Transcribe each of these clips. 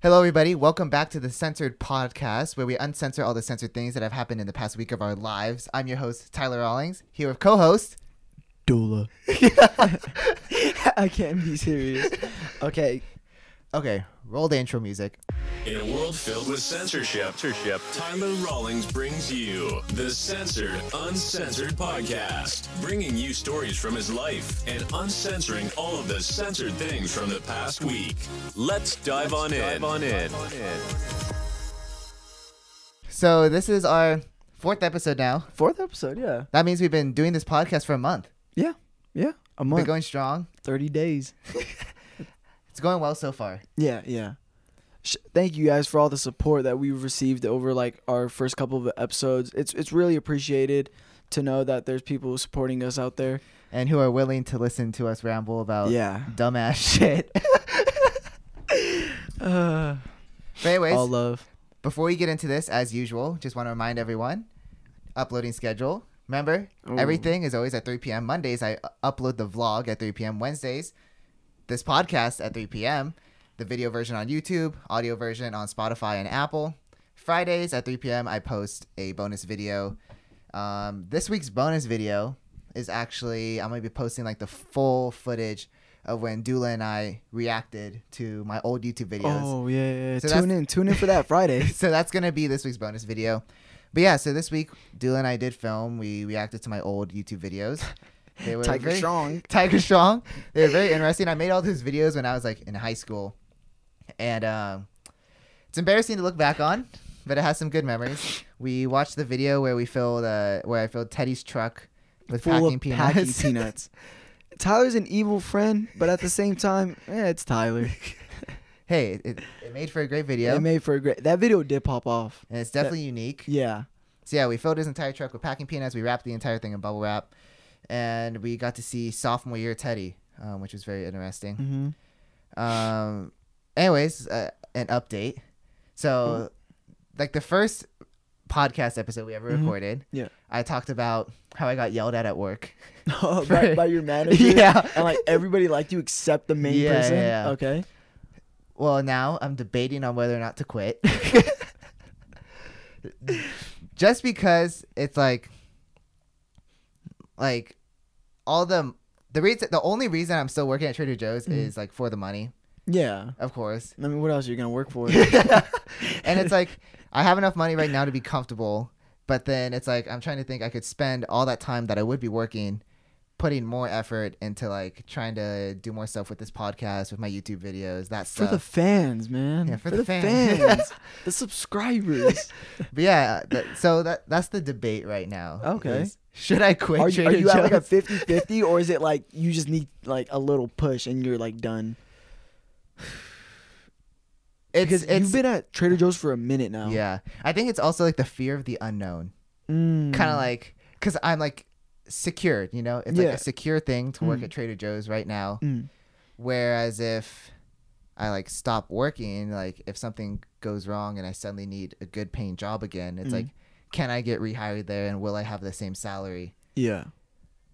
Hello, everybody. Welcome back to the Censored Podcast, where we uncensor all the censored things that have happened in the past week of our lives. I'm your host, Tyler Rawlings, here with co host. Dullah. I can't be serious. Okay. Okay, roll the intro music. In a world filled with censorship, censorship, Tyler Rawlings brings you the Censored Uncensored podcast, bringing you stories from his life and uncensoring all of the censored things from the past week. Let's dive on in. On in. So, this is our fourth episode now. Fourth episode, yeah. That means we've been doing this podcast for a month. Yeah. Yeah. A Been month. going strong. 30 days. It's going well so far. Yeah, yeah. Sh- Thank you guys for all the support that we've received over like our first couple of episodes. It's it's really appreciated to know that there's people supporting us out there. And who are willing to listen to us ramble about Yeah. dumbass shit. Uh, but, anyways, all love. before we get into this, as usual, just want to remind everyone uploading schedule. Remember, Ooh. everything is always at 3 p.m. Mondays, I uh, upload the vlog at 3 p.m. Wednesdays, this podcast at 3 p.m., the video version on YouTube, audio version on Spotify and Apple. Fridays at 3 p.m., I post a bonus video. Um, this week's bonus video is actually, I'm going to be posting like the full footage of when Dullah and I reacted to my old YouTube videos. Oh yeah, yeah. yeah. So tune in, tune in for that Friday. so that's gonna be this week's bonus video. But yeah, so this week Dullah and I did film. We reacted to my old YouTube videos. They were Tiger very- Strong. Tiger Strong. They were very interesting. I made all those videos when I was like in high school, and um, it's embarrassing to look back on, but it has some good memories. We watched the video where we filled uh, where I filled Teddy's truck with Full packing peanuts. packing peanuts. Tyler's an evil friend, but at the same time, yeah, it's Tyler. hey, it, it made for a great video, It made for a great. That video did pop off. and it's definitely unique. Yeah. So yeah, we filled his entire truck with packing peanuts. We wrapped the entire thing in bubble wrap, and we got to see sophomore year Teddy, um, which was very interesting. Mm-hmm. Um, anyways, uh, an update. So, like the first podcast episode we ever Mhm. recorded, Yeah. I talked about how I got yelled at at work. Oh, by, by your manager. Yeah. And like everybody liked you except the main Yeah, person. yeah, yeah. Okay. Well, now I'm debating on whether or not to quit. Just because it's like like all the the reason the only reason I'm still working at Trader Joe's Mhm. is like for the money, Yeah. of course. I mean, what else are you gonna work for? and it's like I have enough money right now to be comfortable, but then it's like I'm trying to think I could spend all that time that I would be working putting more effort into like trying to do more stuff with this podcast, with my YouTube videos, that for the fans, man. Yeah, for the fans. fans. the subscribers. But yeah, so that that's the debate right now. Okay. is, Should I quit Are, are you at like a Joe's? 50-50 or is it like you just need like a little push and you're like done? it's, Because it's you've been at Trader Joe's for a minute now. yeah. I think it's also like the fear of the unknown. Mm. Kind of like because I'm like secured. You know, it's like a secure thing to work Mm. at Trader Joe's right now. Mm. Whereas if I like stop working, like if something goes wrong and I suddenly need a good paying job again, it's Mm. like, can I get rehired there and will I have the same salary? Yeah.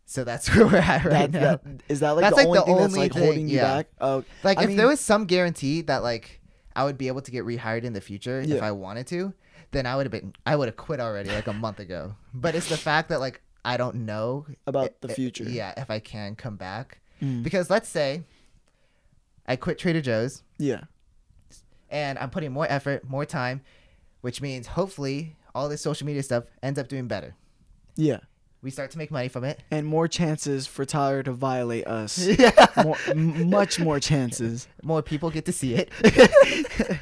So that's where we're at right That, now. that, is that like That's, the like, only the thing that's only like thing, holding you yeah. back? Oh, Like I if mean- there was some guarantee that like I would be able to get rehired in the future if I wanted to, then I would have been I would have quit already like a month ago. But it's the fact that like I don't know about the future. Yeah, if I can come back. Mm. Because let's say I quit Trader Joe's Yeah. and I'm putting more effort, more time, which means hopefully all this social media stuff ends up doing better. Yeah. We start to make money from it. And more chances for Tyler to violate us. Yeah. more, m- much more chances. More people get to see it.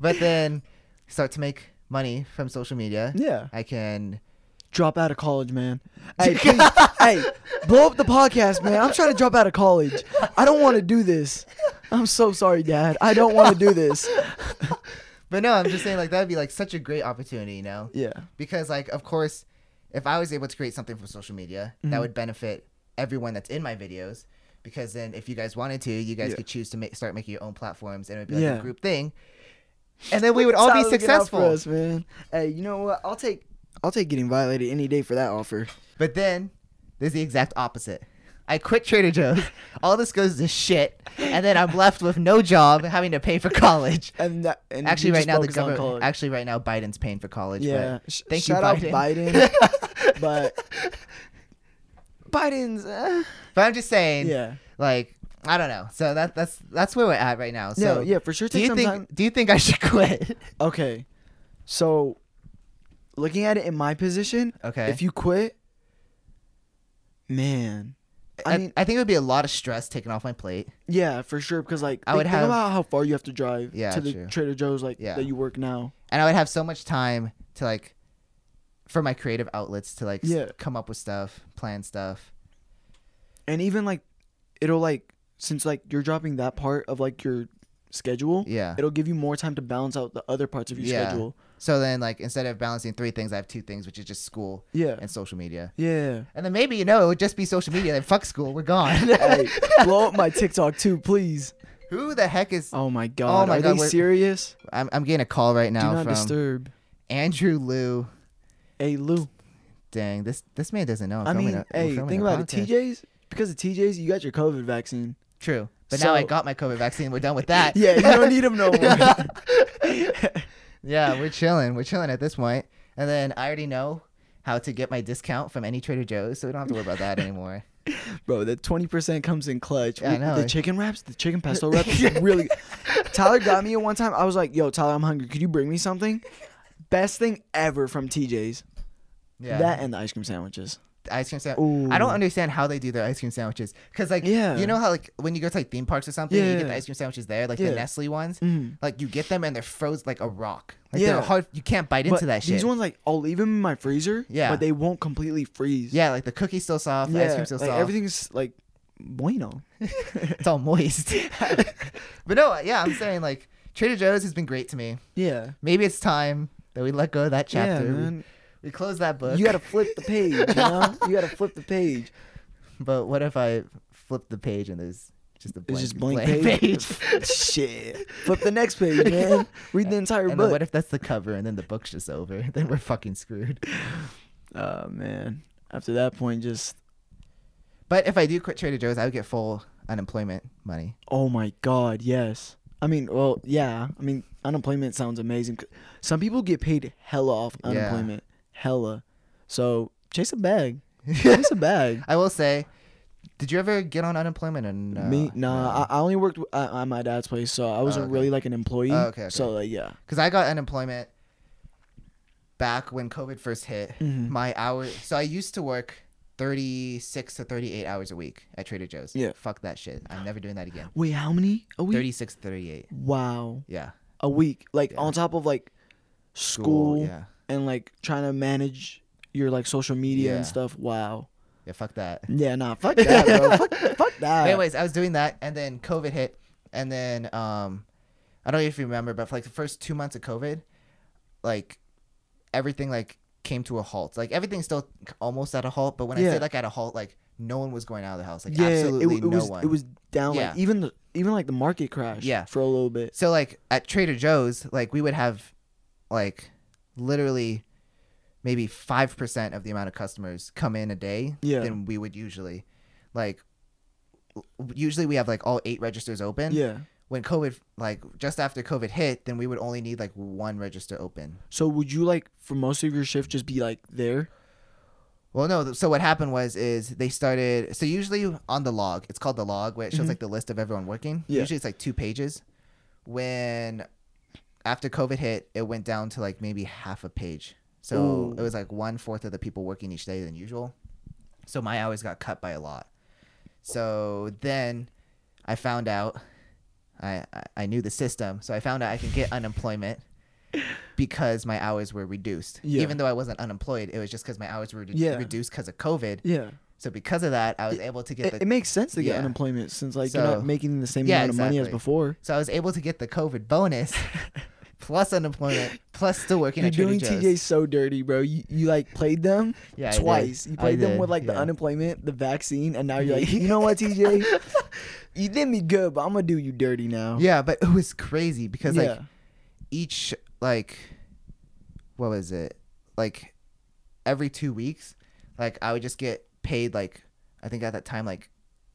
but then start to make money from social media. Yeah. I can Drop out of college, man. Hey, please, hey, blow up the podcast, man. I'm trying to drop out of college. I don't want to do this. I'm so sorry, Dad. I don't want to do this. But no, I'm just saying like that'd be like such a great opportunity, you know? Yeah. Because like of course, if I was able to create something for social media, that Mhm. would benefit everyone that's in my videos. Because then, if you guys wanted to, you guys Yeah. could choose to make, start making your own platforms, and it would be like Yeah. a group thing. And then we would all be Tyler, get out for successful. us, man. Hey, you know what? I'll take I'll take getting violated any day for that offer. But then, there's the exact opposite. I quit Trader Joe's. All this goes to shit, and then I'm left with no job, having to pay for college. And, that, and Actually, right now the government. Actually, right now Biden's paying for college. yeah. Sh- thank you, shout out Biden. Biden. but Biden's. Uh, but I'm just saying. yeah. Like I don't know. So that that's that's where we're at right now. So no, yeah, for sure. Do you some think? time. Do you think I should quit? Okay. So, looking at it in my position, Okay. if you quit, man, I I, mean, I think it would be a lot of stress taken off my plate. yeah, for sure. Because like, I think, would think have- about how far you have to drive Yeah, to the true. Trader Joe's like Yeah. that you work now. and I would have so much time to like for my creative outlets to like s- Yeah. come up with stuff, plan stuff. And even like, it'll like since like you're dropping that part of like your schedule, Yeah. it'll give you more time to balance out the other parts of your Yeah. schedule. So then like instead of balancing three things, I have two things, which is just school Yeah. and social media. Yeah. And then maybe you know it would just be social media. Then fuck school, we're gone. hey, blow up my TikTok too, please. Who the heck is? Oh my oh god. Oh my Are God, they serious? I'm I'm getting a call right Do now not from disturb. Andrew Liu. Hey Lou. Dang, this this man doesn't know. I'm I mean, a- hey, think about it. TJ's because of TJ's, you got your COVID vaccine. True. But now I got my COVID vaccine. We're done with that. Yeah, you don't need them no more. Yeah, we're chilling. We're chilling at this point. And then I already know how to get my discount from any Trader Joe's, so we don't have to worry about that anymore. Bro, the twenty percent comes in clutch. Yeah, I know. The chicken wraps, the chicken pesto wraps, really. Tyler got me at one time. I was like, "Yo, Tyler, I'm hungry. Could you bring me something?" Best thing ever from TJ's. Yeah. That and the ice cream sandwiches. Ice cream sandwich. I don't understand how they do their ice cream sandwiches. Cause like, Yeah. you know how like when you go to like theme parks or something, you get the ice cream sandwiches there, like Yeah. the Nestle ones. Mhm. Like you get them and they're frozen like a rock. Like Yeah. they're hard. You can't bite into But that shit. these ones, like, I'll leave them in my freezer. Yeah. But they won't completely freeze. yeah, like the cookie's still soft, the ice Yeah. cream's still like, soft. everything's like bueno. it's all moist. but no, yeah, I'm saying like Trader Joe's has been great to me. Yeah. Maybe it's time that we let go of that chapter. Yeah, We- close that book. You gotta flip the page, you know? you gotta flip the page. But what if I flip the page and there's just a It's blank, just blank, blank page. Shit. Flip the next page, man. Read the entire and book. what if that's the cover and then the book's just over? Then we're fucking screwed. oh man. After that point, just But if I do quit Trader Joe's, I would get full unemployment money. oh my god, yes. I mean, well, yeah. I mean, unemployment sounds amazing. Some people get paid hella off unemployment, hella. So chase a bag. Chase a bag. I will say, did you ever get on unemployment? And Me, nah. I, I only worked w- at, at my dad's place, so I wasn't okay. really like an employee. Oh, okay, okay. So like, yeah. because I got unemployment back when COVID first hit. Mhm. My hours. So I used to work. 36 to 38 hours a week at Trader Joe's. Yeah. Fuck that shit. I'm never doing that again. Wait, how many a week? 36 to 38. Wow, Yeah. a week. Like Yeah. on top of like school, Yeah. And like trying to manage your like social media Yeah. and stuff. Wow. Yeah, fuck that. Yeah, nah, fuck that, bro. fuck, fuck that. But anyways, I was doing that, and then COVID hit, and then um, I don't know if you remember, but for like the first two months of COVID, like everything like came to a halt. Like everything's still almost at a halt, but when I Yeah. say like at a halt, like no one was going out of the house. Like yeah, absolutely it, it no was one. it was down. Yeah. Like even the even like the market crashed. Yeah. for a little bit. so like at Trader Joe's, like we would have like literally maybe five percent of the amount of customers come in a day Yeah. than we would usually. Like usually we have like all eight registers open. Yeah. when COVID, like just after COVID hit, then we would only need like one register open. So would you like for most of your shift just be like there? Well, no. So what happened was is they started. So usually on the log, it's called the log, where it shows Mhm. like the list of everyone working. Yeah. Usually it's like two pages. When after COVID hit, it went down to like maybe half a page. So Ooh. it was like one fourth of the people working each day than usual. So my hours got cut by a lot. So then I found out. I, I, knew the system, so I found out I can get unemployment because my hours were reduced. Yeah. Even though I wasn't unemployed, it was just because my hours were redu- Yeah. reduced because of COVID. Yeah. So because of that, I was able to get It, the it makes sense to get Yeah. unemployment since like you're not making the same Yeah, amount of money as before. so I was able to get the COVID bonus plus unemployment plus still working You're at doing. TJ so dirty, bro. You, you like played them Yeah, twice. You played them with like the unemployment, the vaccine, and now you're like, you know what, TJ? you did me good, but I'm gonna do you dirty now. Yeah, but it was crazy because like each like what was it like every two weeks like i would just get paid like i think at that time like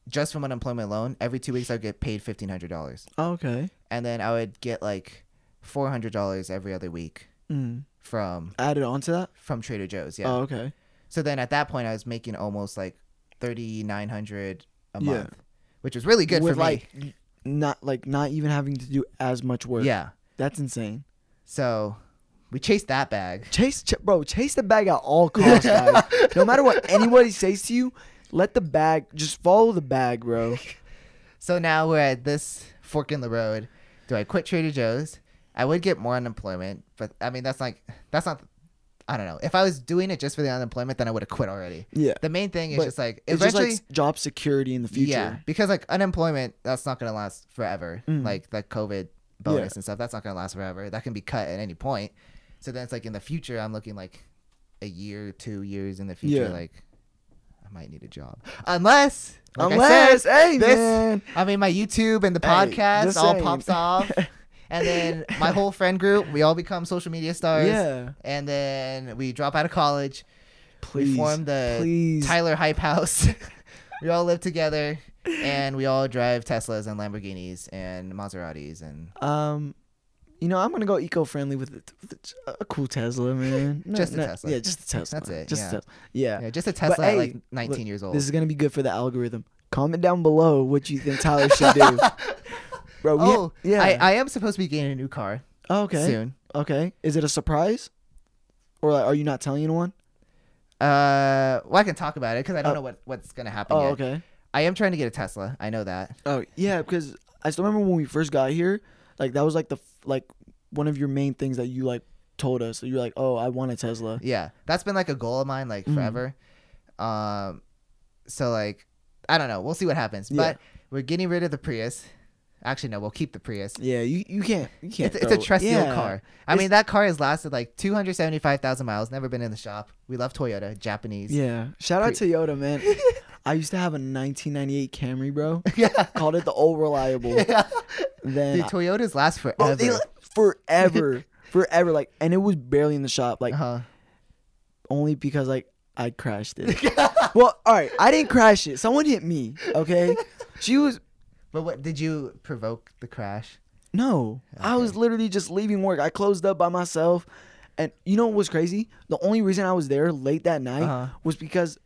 just from unemployment alone, every two weeks I would get paid fifteen hundred dollars, Oh, okay. and then I would get like four hundred dollars every other week Mm. from Added on to that. from Trader Joe's. Yeah. Oh, okay. So then at that point, I was making almost like thirty nine hundred a Yeah. month, which was really good With for me. like not like not even having to do as much work. yeah. That's insane. So we chased that bag. Chase, ch- bro, chase the bag at all costs, guys. no matter what anybody says to you, let the bag just follow the bag, bro. So now we're at this fork in the road. Do I quit Trader Joe's? I would get more unemployment, but I mean that's like that's not. I don't know. If I was doing it just for the unemployment, then I would have quit already. Yeah. The main thing is But just like It's just eventually, like job security in the future. yeah, because like unemployment, that's not gonna last forever. Mm. Like the COVID bonus and stuff, that's not gonna last forever. That can be cut at any point. So then it's like in the future, I'm looking like a year, two years in the future, Yeah. like I might need a job, unless, like Unless, said, hey this- man, I mean, my YouTube and the Hey, podcast just all pops off, and then my whole friend group, we all become social media stars. yeah, And then we drop out of college. please, we form the please. Tyler Hype House. we all live together, and we all drive Teslas and Lamborghinis and Maseratis and Um, you know, I'm gonna go eco-friendly with, it, with it- a cool Tesla, man. No, Just a Tesla. Yeah, just a Tesla. That's it, Just yeah. a Tesla. Yeah. yeah, just a Tesla at hey, like 19 look, years old. This is gonna be good for the algorithm. Comment down below what you think Tyler should do. Bro, we oh, yeah. I, I am supposed to be getting a new car Oh, okay. soon. Okay. Is it a surprise? Or like, are you not telling anyone? Uh, well, I can talk about it because I don't Oh. know what, what's gonna happen Oh, yet. okay. I am trying to get a Tesla. I know that. Oh, yeah, because I still remember when we first got here, like that was like the like one of your main things that you like told us. You're like, "Oh, I want a Tesla." Yeah, that's been like a goal of mine, like Mhm. forever. Um, so like, I don't know. We'll see what happens. Yeah. But we're getting rid of the Prius. Actually, no, we'll keep the Prius. Yeah, you you can't you can't. It's, it's a trusty yeah. old car. I It's- mean, that car has lasted like 275,000 miles. Never been in the shop. We love Toyota, Japanese. Yeah. Shout out Toyota, man. I used to have a 1998 Camry, bro. yeah. Called it the old reliable. yeah. Then Dude, Toyotas last forever. oh, they, forever, forever. Like, and it was barely in the shop. Like, uh-huh. only because like I crashed it. well, all right, I didn't crash it. Someone hit me. Okay, she was But what did you provoke the crash? no. I was literally just leaving work. I closed up by myself, and you know what was crazy? The only reason I was there late that night Uh-huh. was because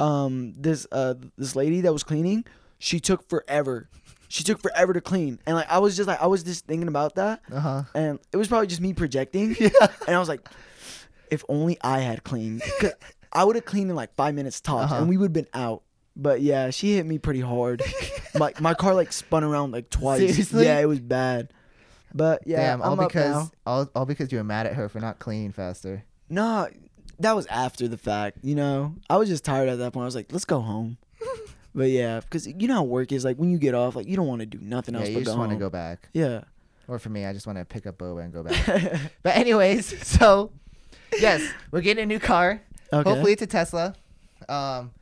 um this uh this lady that was cleaning, she took forever. She took forever to clean, and like I was just like I was just thinking about that, Uh huh. and it was probably just me projecting. Yeah. And I was like, if only I had cleaned, I would have cleaned in like five minutes tops, Uh-huh. and we would have been out. But yeah, she hit me pretty hard. my my car like spun around like twice. Seriously? Yeah, it was bad. But yeah, Damn, all I'm because all, all because you were mad at her for not cleaning faster. Nah, that was after the fact. You know, I was just tired at that point. I was like, let's go home. but yeah, because you know how work is. Like when you get off, like you don't want to do nothing Yeah, else you but just want to go back. Yeah. Or for me, I just want to pick up Boba and go back. but anyways, so yes, we're getting a new car. Okay. Hopefully it's a Tesla. Um,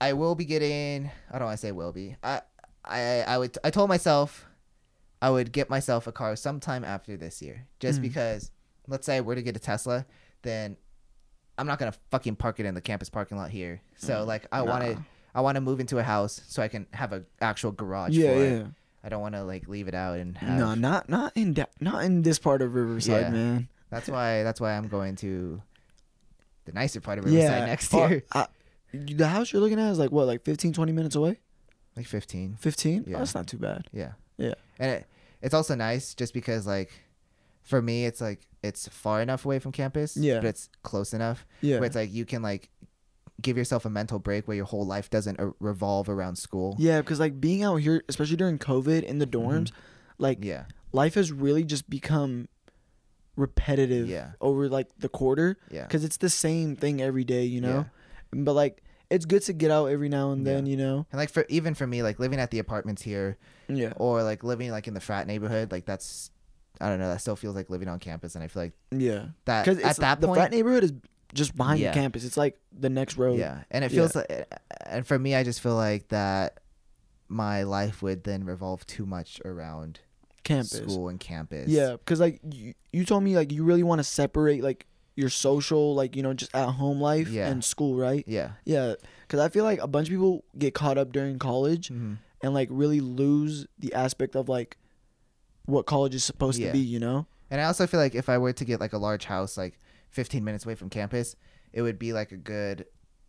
I will be getting. I don't want to say will be. I, I, I would. I told myself, I would get myself a car sometime after this year, just Mhm. because. Let's say I were to get a Tesla, then I'm not gonna fucking park it in the campus parking lot here. So Mm, like, I want to. I want to move into a house so I can have an actual garage yeah, for it. yeah. I don't want to like leave it out and have. No, not not in da- not in this part of Riverside, Yeah. man. That's why. That's why I'm going to the nicer part of Riverside yeah. next uh, year. I- the house you're looking at is like what, like 15, 20 minutes away? Like 15. 15? Yeah. Oh, that's not too bad. Yeah. Yeah. And it, it's also nice just because like for me it's like it's far enough away from campus. Yeah. But it's close enough Yeah. where it's like you can like give yourself a mental break where your whole life doesn't uh, revolve around school. yeah, because like being out here, especially during COVID in the dorms, like Mm-hmm. Yeah. life has really just become repetitive Yeah. over like the quarter Yeah. because it's the same thing every day, you know. But like it's good to get out every now and Yeah. then, you know. And like for even for me like living at the apartments here Yeah. or like living like in the frat neighborhood like that's I don't know that still feels like living on campus and I feel like Yeah. that Because at that the point frat neighborhood is just behind Yeah. the campus. It's like the next road. Yeah, and it Yeah. feels like, and for me, I just feel like that my life would then revolve too much around Campus. school and campus. Yeah, because like you, you told me like you really want to separate like your social, like you know, just at home life Yeah. and school, right? Yeah. Yeah, because I feel like a bunch of people get caught up during college Mhm. and like really lose the aspect of like what college is supposed Yeah. to be. You know? And I also feel like if I were to get like a large house, like 15 minutes away from campus, it would be like a good,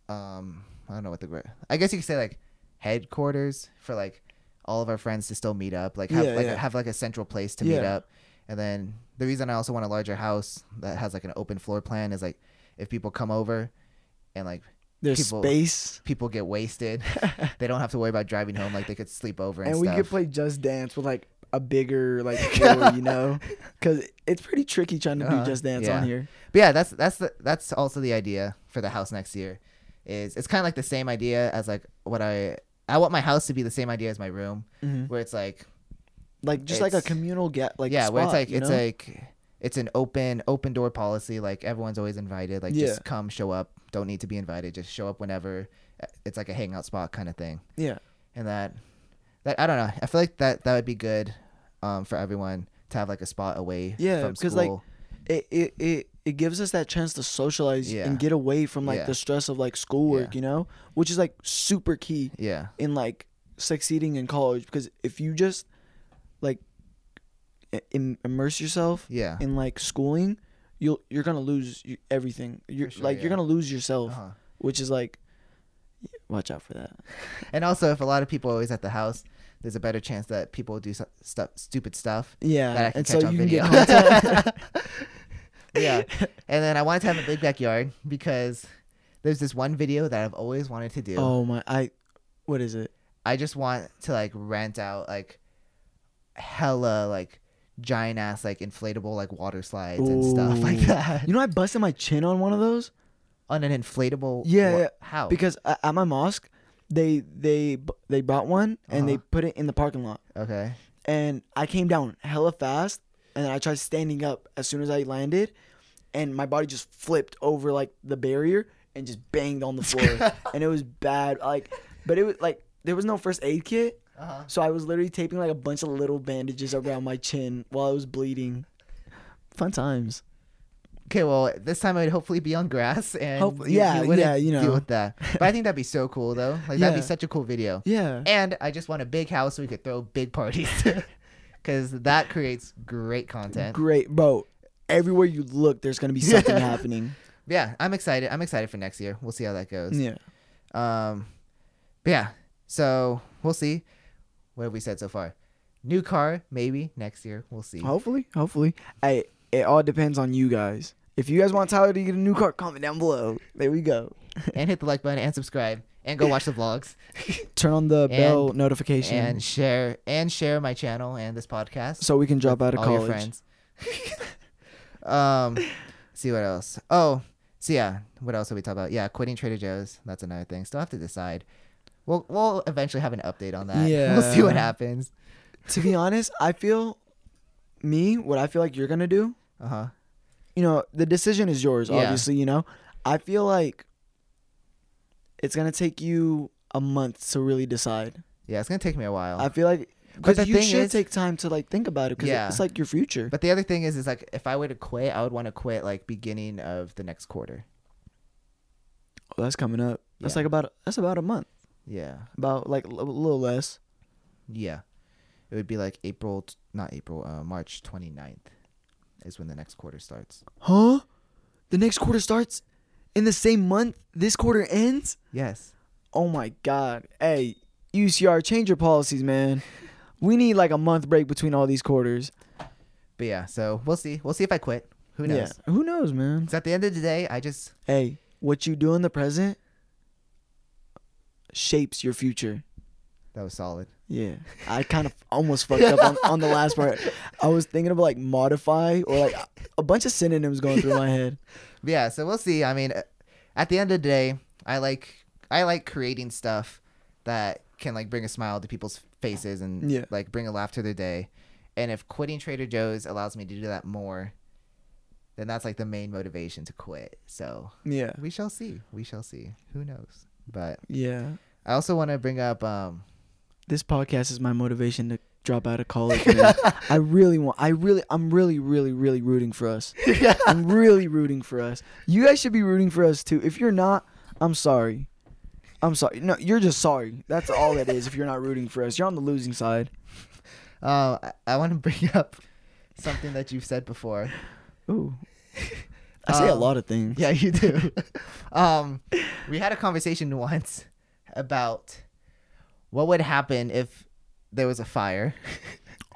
um, I don't know what the word. I guess you could say like headquarters for like all of our friends to still meet up, like have Yeah, like yeah. have like a central place to meet Yeah. up. And then the reason I also want a larger house that has like an open floor plan is like if people come over and like There's People- space, people get wasted, they don't have to worry about driving home. Like they could sleep over and, and we stuff. could play Just Dance with like a bigger like floor, you know? Because it's pretty tricky trying to Uh-huh. do Just Dance Yeah. on here. But yeah, that's that's the, that's also the idea for the house next year. Is it's kind of like the same idea as like what I I want my house to be the same idea as my room, Mhm. where it's like Like just like a communal get like yeah, where it's like it's know? like it's an open open door policy. Like everyone's always invited. Like Yeah. just come, show up. Don't need to be invited. Just show up whenever. It's like a hangout spot kind of thing. yeah. And that that I don't know. I feel like that that would be good, um, for everyone to have like a spot away. Yeah, from 'cause, like, it, it it it gives us that chance to socialize Yeah. and get away from like Yeah. the stress of like schoolwork, Yeah. you know, which is like super key yeah, in like succeeding in college because if you just like im- immerse yourself yeah. in like schooling, you'll you're gonna lose everything. You're sure, like you're gonna lose yourself, Uh-huh. which is like watch out for that. And also, if a lot of people are always at the house, there's a better chance that people do stu- stuff, stupid stuff. that I Yeah, can and so on video. get yeah. And then I wanted to have a big backyard because there's this one video that I've always wanted to do. oh my, I what is it? I just want to like rent out like hella like giant ass like inflatable like water slides and stuff like that. You know, I busted my chin on one of those. On an inflatable. Yeah, wa- yeah. How? because at my mosque they they they bought one and they Uh-huh. put it in the parking lot okay. and i came down hella fast and then i tried standing up as soon as i landed and my body just flipped over like the barrier and just banged on the floor and it was bad like but it was like there was no first aid kit Uh-huh. so i was literally taping like a bunch of little bandages around my chin while i was bleeding fun times Okay, well, this time I'd hopefully be on grass and Hopefully- you- yeah, you wouldn't yeah, you deal with that. But I think that'd be so cool though. Like that'd be such a cool video. yeah And I just want a big house so we could throw big parties. Cuz that creates great content. great bro everywhere you look there's gonna be something happening Yeah, I'm excited. I'm excited for next year. We'll see how that goes. yeah Um but yeah. So, we'll see. What have we said so far? New car maybe next year. We'll see. Hopefully, hopefully. Hey, it all depends on you guys. If you guys want Tyler to get a new car, comment down below. There we go. and hit the like button and subscribe and go watch the vlogs Turn on the bell And- notification and share and share my channel and this podcast. so we can drop out of all college. your friends. um, see what else. Oh, so yeah, what else did we talk about? Yeah, quitting Trader Joe's. That's another thing. Still have to decide. We'll we'll eventually have an update on that. Yeah, we'll see what happens. To be honest, I feel me what I feel like you're gonna do. Uh huh. You know, the decision is yours. Yeah. Obviously, you know. I feel like it's gonna take you a month to really decide. Yeah, it's gonna take me a while. I feel like But because you should is- take time to like think about it because Yeah. it's like your future. but the other thing is, is like if I were to quit, I would want to quit like beginning of the next quarter. Oh, that's coming up. That's like about that's about a month. Yeah, About like a little less. yeah. It would be like April, t- not April, uh, March 29th is when the next quarter starts. Huh? The next quarter starts in the same month this quarter ends? Yes. Oh my god. Hey, UCR, change your policies, man. We need like a month break between all these quarters. But yeah, so we'll see. We'll see if I quit. Who knows? Yeah. Who knows, man? 'Cause at the end of the day, I just Hey, what you do in the present shapes your future. that was solid. Yeah. I kind of almost fucked up on, on the last part. I was thinking about like modify or like a bunch of synonyms going through my head. Yeah, so we'll see. I mean, uh, at the end of the day, I like I like creating stuff that can like bring a smile to people's faces and Yeah. like bring a laugh to their day. And if quitting Trader Joe's allows me to do that more, then that's like the main motivation to quit. So Yeah. we shall see. We shall see. Who knows? But Yeah. I also want to bring up um This podcast is my motivation to drop out of college. Man. I really want. I really. I'm really, really, really rooting for us. I'm really rooting for us. You guys should be rooting for us too. If you're not, I'm sorry. I'm sorry. No, you're just sorry. That's all that is. If you're not rooting for us, you're on the losing side. Uh, I, I want to bring up something that you've said before. Ooh. I say a Um, lot of things. Yeah, you do. um, we had a conversation once about what would happen if there was a fire.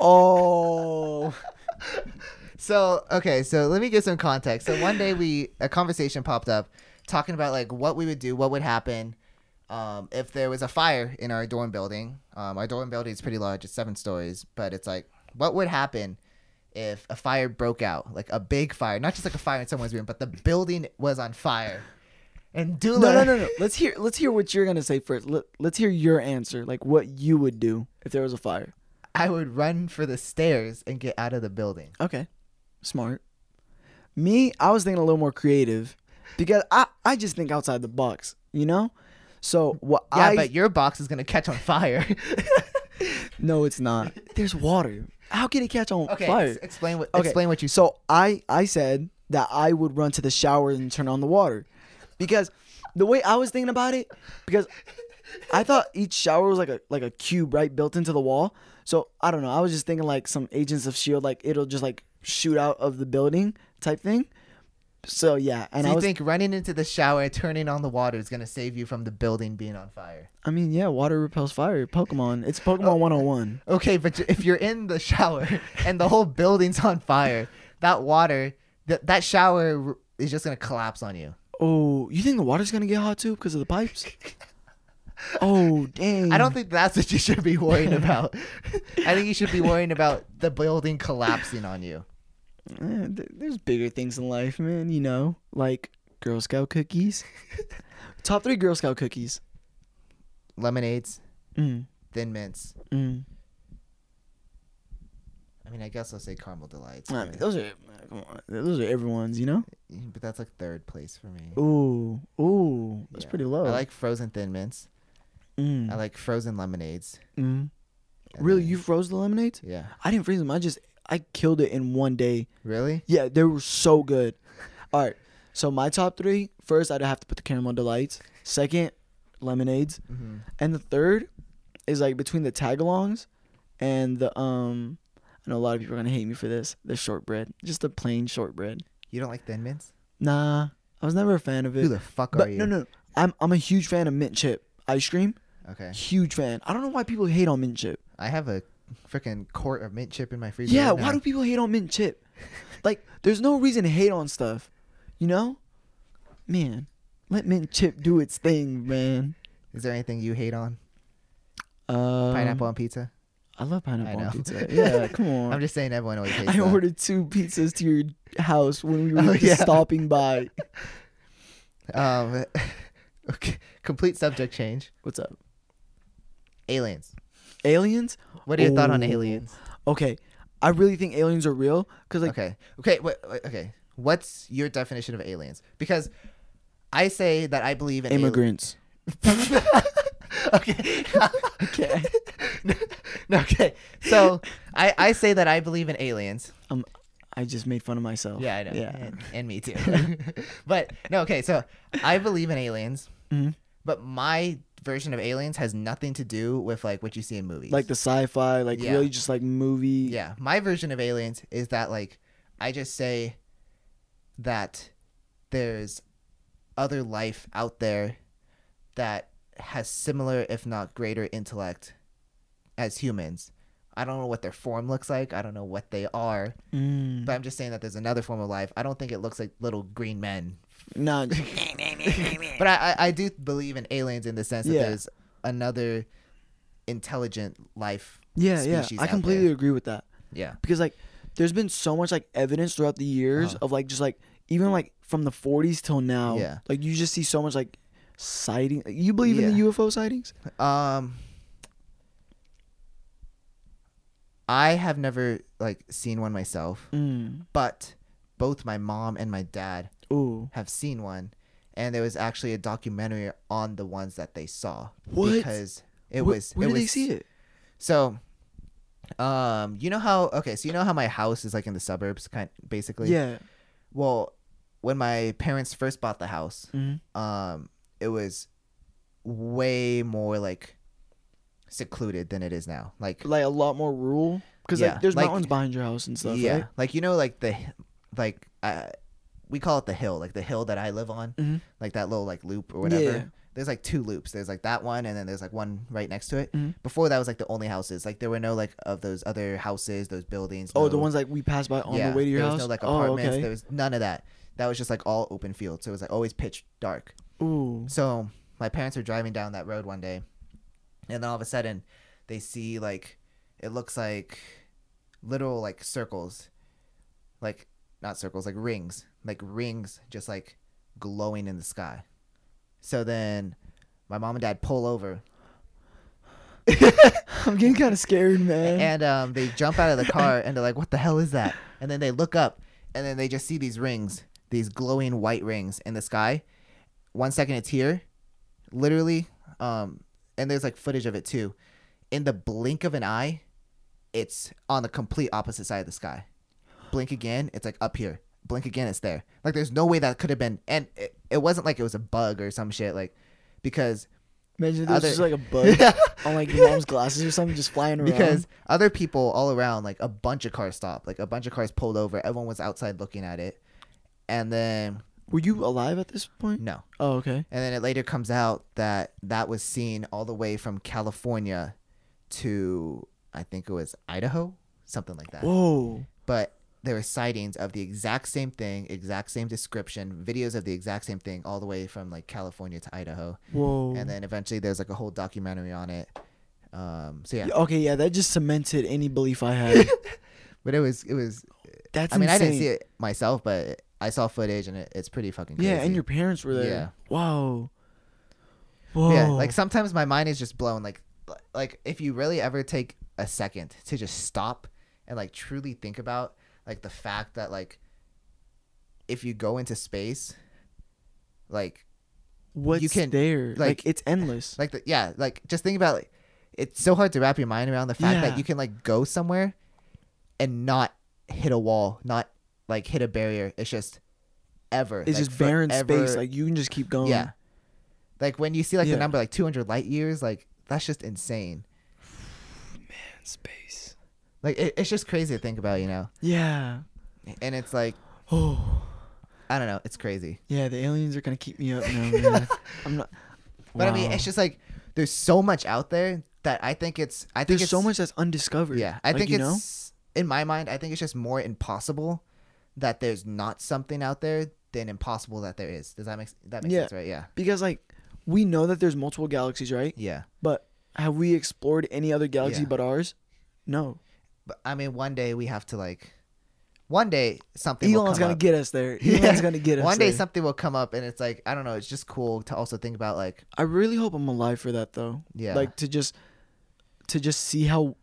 Oh. So okay, so let me give some context. So one day we a conversation popped up talking about like what we would do, what would happen um, if there was a fire in our dorm building. Um, our dorm building is pretty large; it's seven stories, but it's like what would happen if a fire broke out, like a big fire, not just like a fire in someone's room, but the building was on fire. And Dullah, No, no, no, no. Let's hear. Let's hear what you're gonna say first. Let, let's hear your answer. Like what you would do if there was a fire. I would run for the stairs and get out of the building. Okay. Smart. Me, I was thinking a little more creative because I, I just think outside the box, you know? So what Yeah, I but your box is gonna catch on fire. No, it's not. There's water. How can it catch on okay, fire? ex- explain what Okay, explain what you So I I said that I would run to the shower and turn on the water. Because the way I was thinking about it, because I thought each shower was like a like a cube, right, built into the wall. So I don't know. I was just thinking like some agents of Shield, like it'll just like shoot out of the building type thing. So yeah, and So I you was think running into the shower and turning on the water is gonna save you from the building being on fire? I mean, yeah, water repels fire. Pokemon. It's Pokemon 101. Okay, but if you're in the shower and the whole building's on fire, that water, that that shower is just gonna collapse on you. Oh, you think the water's gonna get hot too because of the pipes? Oh, dang. I don't think that's what you should be worrying about. I think you should be worrying about the building collapsing on you. Eh, th- there's bigger things in life, man. You know, like Girl Scout cookies. Top three Girl Scout cookies. Lemonades, Mm, thin mints. mm. I mean, I guess I'll say caramel delights. I mean, those are come on, those are everyone's. You know. but that's like third place for me. Ooh, ooh, that's Yeah. pretty low. I like frozen thin mints. Mm, I like frozen lemonades. mm. Really, then- you froze the lemonades? Yeah. I didn't freeze them. I just I killed it in one day. Really? Yeah, they were so good. All right, so my top three. First, I'd have to put the caramel delights. Second, lemonades. Mm-hmm. And the third is like between the tagalongs and the um I know a lot of people are gonna hate me for this. The shortbread. Just the plain shortbread. You don't like thin mints? Nah. I was never a fan of it. Who the fuck but are you? no no. I'm I'm a huge fan of mint chip ice cream. Okay. Huge fan. I don't know why people hate on mint chip. I have a freaking quart of mint chip in my freezer. Yeah, right why do people hate on mint chip? like, there's no reason to hate on stuff. You know? Man. Let mint chip do its thing, man. Is there anything you hate on? Um, Pineapple on pizza? I love pineapple I on pizza. Yeah, come on. I'm just saying everyone always hates I that. ordered two pizzas to your house when we were Oh, yeah. stopping by. Um, okay. Complete subject change. What's up? Aliens. Aliens? What are your thought on Ooh. aliens? Okay. I really think aliens are real because like okay. Okay. Wait, wait, okay. What's your definition of aliens? Because I say that I believe in immigrants. Okay. Okay. no, okay. So I, I say that I believe in aliens. Um, I just made fun of myself. Yeah, I know. Yeah. And, and me too. but no, okay. So I believe in aliens, Mhm. but my version of aliens has nothing to do with like what you see in movies. Like the sci-fi, like Yeah. really just like movie. yeah, my version of aliens is that like I just say that there's other life out there that has similar, if not greater, intellect as humans. I don't know what their form looks like. I don't know what they are, Mm. but I'm just saying that there's another form of life. I don't think it looks like little green men Nah. but I, I, I do believe in aliens in the sense that Yeah. there's another intelligent life. yeah, yeah. I completely there. agree with that. Yeah. because like there's been so much like evidence throughout the years Uh-huh. of like just like even like from the 40s till now Yeah. like you just see so much like sighting you believe in the ufo sightings Um. I have never like seen one myself, mm. but both my mom and my dad ooh have seen one, and there was actually a documentary on the ones that they saw What? because it was where it did was they see it So, Um, you know how okay, so you know how my house is like in the suburbs, kind basically. Yeah. Well, when my parents first bought the house, hmm um, it was way more like secluded than it is now. Like Like a lot more rural. Because Yeah, like there's like- mountains behind your house and stuff. yeah, Right? like you know, like the like uh, we call it the hill, like the hill that I live on, Mhm. like that little like loop or whatever. Yeah. There's like two loops. There's like that one, and then there's like one right next to it. Mhm. Before that was like the only houses. Like there were no like of those other houses, those buildings. Oh, the ones like we passed by on yeah, the way to your there house. was no like oh, apartments. okay. There was none of that. That was just like all open field. So it was like always pitch dark. Ooh. So my parents were driving down that road one day, and then all of a sudden, they see like it looks like little like circles, like not circles, like rings, like rings, just like glowing in the sky. So then, my mom and dad pull over, I'm getting kind of scared, man. and um, they jump out of the car, and they're like, "What the hell is that?" And then they look up, and then they just see these rings, these glowing white rings in the sky. One second it's here, literally, um, and there's like footage of it too. In the blink of an eye, it's on the complete opposite side of the sky. Blink again, it's like up here. Blink again, it's there. Like there's no way that could have been, and it, it wasn't like it was a bug or some shit, like because Imagine there's other- just like a bug on like your mom's glasses or something just flying around. because other people all around, like a bunch of cars stopped, like a bunch of cars pulled over. Everyone was outside looking at it, and then were you alive at this point? no, Oh, okay. and then it later comes out that that was seen all the way from California to I think it was Idaho, something like that. Whoa. But there were sightings of the exact same thing, exact same description, videos of the exact same thing, all the way from like California to Idaho, Whoa. and then eventually there's like a whole documentary on it. Um, so yeah, Okay, yeah, that just cemented any belief I had. but it was it was That's I mean, I didn't see it myself, but I saw footage and it, it's pretty fucking crazy. Yeah, and your parents were there. Yeah. Wow. Whoa. yeah, like sometimes my mind is just blown. Like, like if you really ever take a second to just stop and like truly think about like the fact that like if you go into space, like what's can- there? Like, like- it's endless. like the yeah, like just think about like it's so hard to wrap your mind around the fact Yeah. that you can like go somewhere and not hit a wall, not like hit a barrier. It's just ever. it's like, just barren forever- space. Like you can just keep going. Yeah. Like when you see like Yeah. the number like 200 light years, like that's just insane. Man, space. Like it, it's just crazy to think about, you know. Yeah. And it's like Oh. I don't know, it's crazy. Yeah, the aliens are gonna keep me up now, man. I'm not. But I mean, it's just like there's so much out there that I think it's I think there's so much that's undiscovered. Yeah, I Like, think you it's in my mind. I think it's just more impossible that there's not something out there than impossible that there is. Does that make that makes Yeah. sense, right? Yeah, because like we know that there's multiple galaxies, right? yeah. But have we explored any other galaxy Yeah. but ours? No. But I mean, one day we have to like, one day something. will Elon's gonna up. get us there. Yeah. Elon's gonna get us One day there. something will come up, and it's like I don't know. It's just cool to also think about like I really hope I'm alive for that though. Yeah. Like to just to just see how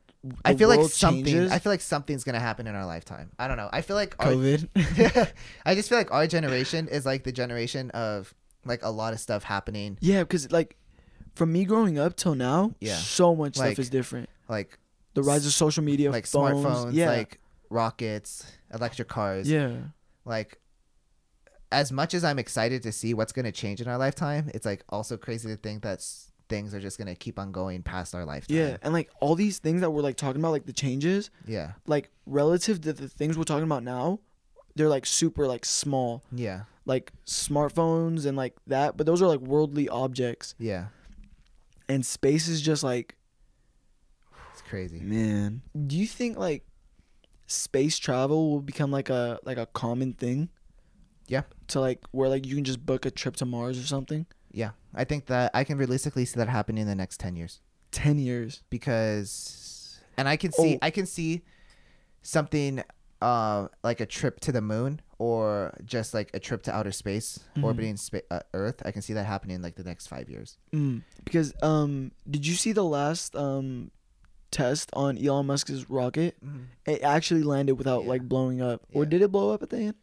I feel like something. changes. I feel like something's gonna happen in our lifetime. I don't know. I feel like our, COVID. I just feel like our generation is like the generation of like a lot of stuff happening. yeah, because like from me growing up till now, Yeah. so much Like, stuff is different. Like The rise of social media, like phones, smartphones, yeah, like rockets, electric cars. yeah, Like as much as I'm excited to see what's gonna change in our lifetime, it's like also crazy to think that s- things are just gonna keep on going past our lifetime. yeah, and like all these things that we're like talking about, like the changes, Yeah. like relative to the things we're talking about now, they're like super like small, Yeah. like smartphones and like that. But those are like worldly objects, Yeah. and space is just like It's crazy. Man, do you think like space travel will become like a like a common thing? Yeah. To like where like you can just book a trip to Mars or something? Yeah. I think that I can realistically see that happening in the next ten years. 10 years. because and I can see Oh. I can see something uh, like a trip to the moon or just like a trip to outer space Mhm. orbiting spa- uh, Earth. I can see that happening in like the next five years. Mm. Because um did you see the last um test on Elon Musk's rocket? It actually landed without Yeah. like blowing up. Or did it blow up at the end?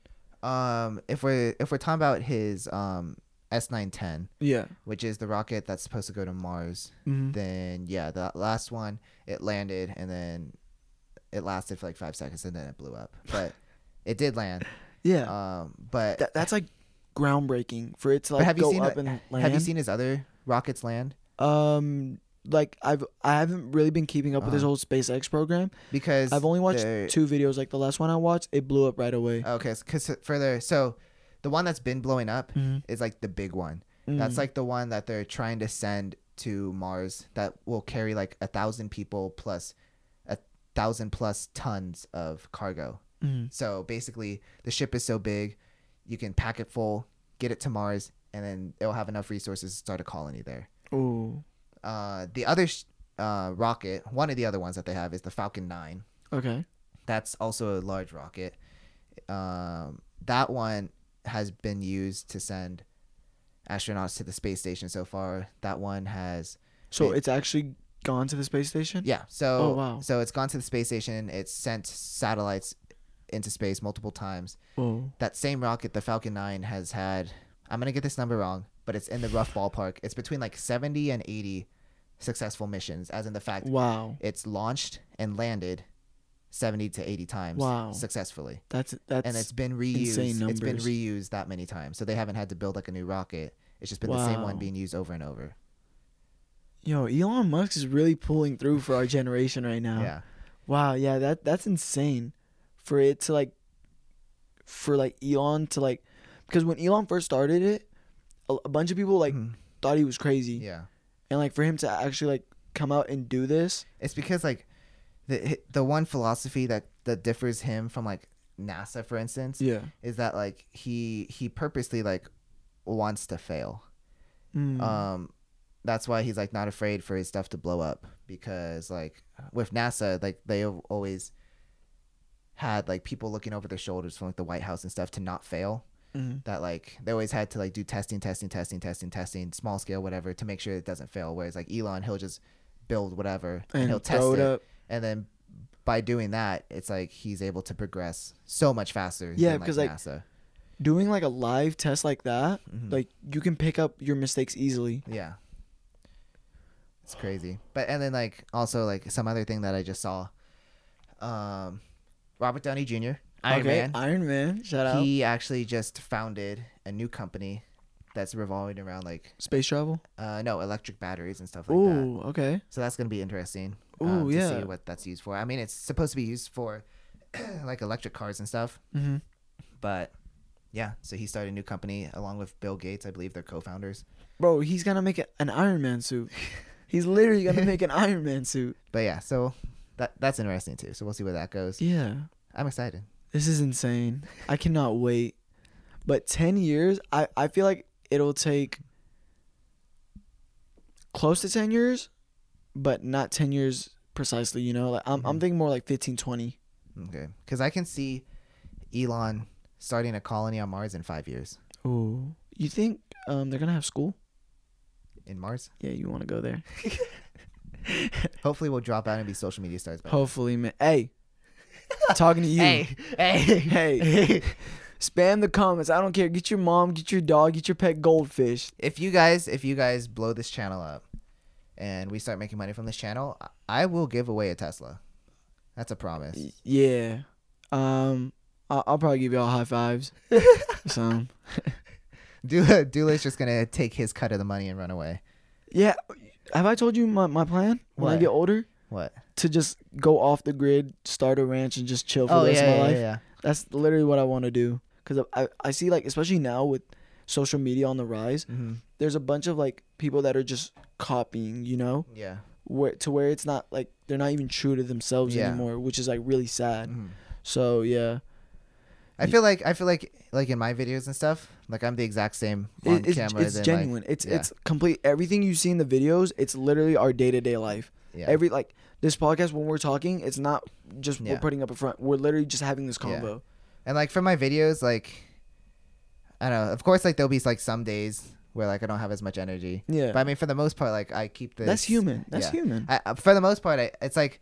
Um, if we're if we're talking about his um S nine ten, Yeah. which is the rocket that's supposed to go to Mars, Mm-hmm. then yeah, the last one it landed and then it lasted for like five seconds and then it blew up. But it did land. Yeah, Um, but, that, that's like groundbreaking for it to like have you go seen up the- and land. have you seen his other rockets land? Um, like I've I haven't really been keeping up with this Uh-huh. whole SpaceX program. Because I've only watched two videos. Like the last one I watched, it blew up right away. Okay, because further, so the one that's been blowing up Mhm. is like the big one. That's Mm. like the one that they're trying to send to Mars that will carry like a thousand people plus a thousand plus tons of cargo. Mhm. So basically, the ship is so big, you can pack it full, get it to Mars, and then it'll have enough resources to start a colony there. Ooh. Uh, the other sh- uh, rocket, one of the other ones that they have is the Falcon 9. Okay. That's also a large rocket. Um, that one has been used to send astronauts to the space station so far. That one has So It- it's actually gone to the space station. yeah. So Oh, wow. so it's gone to the space station. It's sent satellites into space multiple times. Oh. That same rocket, the Falcon 9, has had I'm gonna get this number wrong, but it's in the rough ballpark. It's between like 70 and 80 successful missions, as in the fact Wow. it's launched and landed 70 to 80 times Wow. successfully. That's that's and it's been reused. It's been reused that many times, so they haven't had to build like a new rocket. It's just been the same one being used over and over. yo Elon Musk is really pulling through for our generation right now. Yeah, Wow. Yeah. That that's insane. For it to like, for like Elon to like, because when Elon first started it, a, a bunch of people like Mhm. thought he was crazy, yeah. and like for him to actually like come out and do this. It's because like the the one philosophy that that differs him from like NASA, for instance, Yeah. is that like he he purposely like wants to fail. Mm. Um, that's why he's like not afraid for his stuff to blow up because like with NASA, like they always had like people looking over their shoulders from like the White House and stuff to not fail. Mhm. That like they always had to like do testing, testing, testing, testing, testing, small scale, whatever, to make sure it doesn't fail. Whereas like Elon, he'll just build whatever and, and he'll test it. And then by doing that, it's like he's able to progress so much faster. Yeah, because, like, NASA. Doing like a live test like that, Mhm. like you can pick up your mistakes easily. Yeah. It's crazy. But and then like also like some other thing that I just saw. Um Robert Downey Jr. Iron okay, Man. Iron Man. Shout out. He actually just founded a new company that's revolving around like Space travel. uh no, electric batteries and stuff like that. Ooh, okay. So that's to be interesting. Ooh, um, to yeah. see what that's used for. I mean, it's supposed to be used for like electric cars and stuff, Mm-hmm. but yeah, so he started a new company along with Bill Gates, I believe they're co-founders. Bro, he's gonna make an Iron Man suit. He's literally gonna make an Iron Man suit. But yeah, so that that's interesting too. So we'll see where that goes. Yeah, I'm excited. this is insane. I cannot wait. But ten years, I I feel like it'll take close to ten years, but not ten years precisely. You know, like I'm I'm Mhm. thinking more like 15, 20. Okay, because I can see Elon starting a colony on Mars in five years. Ooh, you think um they're gonna have school? In Mars, Yeah, you want to go there? hopefully we'll drop out and be social media stars. Hopefully, man. Hey, talking to you. hey, hey, Hey. Spam the comments. I don't care. Get your mom, get your dog, get your pet goldfish. if you guys if you guys blow this channel up and we start making money from this channel I- will give away a tesla that's a promise Yeah. Um, I'll, I'll probably give y'all high fives. so, Dullah, Dullah's just gonna take his cut of the money and run away yeah. Have I told you my, my plan when I get older? what To just go off the grid, start a ranch, and just chill for oh the rest yeah of my yeah, life. yeah That's literally what I want to do. Because I, I see, like, especially now with social media on the rise, hmm there's a bunch of, like, people that are just copying, you know? yeah Where, to where it's not, like, they're not even true to themselves Yeah. anymore, which is, like, really sad. Mhm. So, yeah. i feel like i feel like like in my videos and stuff like i'm the exact same on It- it's camera it's genuine. like, it's yeah, it's complete. Everything you see in the videos, it's literally our day to day life. yeah. Every like this podcast when we're talking, it's not just Yeah. we're putting up a front. We're literally just having this convo. And like for my videos like i don't know of course like there'll be like some days where like i don't have as much energy Yeah, but i mean for the most part like i keep this that's human. That's yeah. human. I, uh, for the most part, I, it's like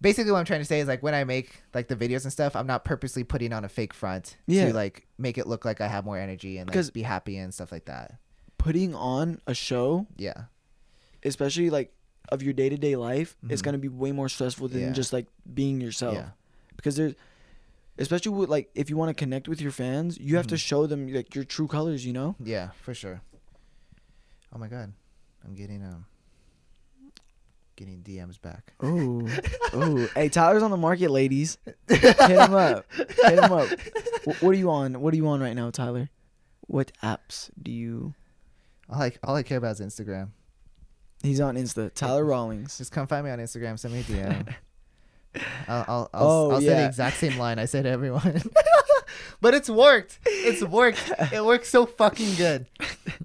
basically what I'm trying to say is like when I make like the videos and stuff, I'm not purposely putting on a fake front Yeah. to like make it look like I have more energy and like be happy and stuff like that. Putting on a show, Yeah, especially like of your day to day life is Mhm. gonna be way more stressful than Yeah. just like being yourself. Yeah. Because there's, especially with like if you want to connect with your fans, you have to Mhm. show them like your true colors. You know. Yeah, for sure. Oh my god, I'm getting um, getting DMs back. Oh, oh. Hey, Tyler's on the market, ladies. Hit him up. Hit him up. Wh- what are you on? What are you on right now, Tyler? What apps do you? All I like, all I care about is Instagram. He's on Insta. Tyler Rawlings. Just come find me on Instagram. Send me a DM. I'll I'll, I'll, Oh, I'll say the exact same line I say to everyone. but it's worked. It's worked. It works so fucking good.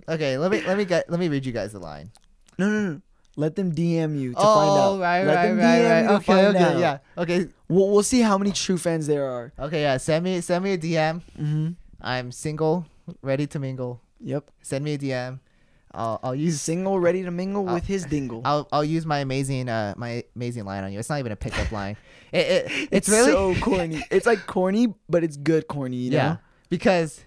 Okay, let me let me get let me read you guys the line. No, no, no. Let them DM you to oh, find out. Oh, right, Let right, them right, DM right. you to Okay, find okay, out. yeah. Okay, We'll, we'll see how many true fans there are. okay, yeah. Send me send me a DM. Mm-hmm. I'm single, ready to mingle. Yep. Send me a DM. I'll I'll use Single, ready to mingle I'll- with his dingle. I'll I'll use my amazing uh my amazing line on you. It's not even a pickup line. It, it it's, it's really so corny. It's like corny, but it's good corny. You know? yeah because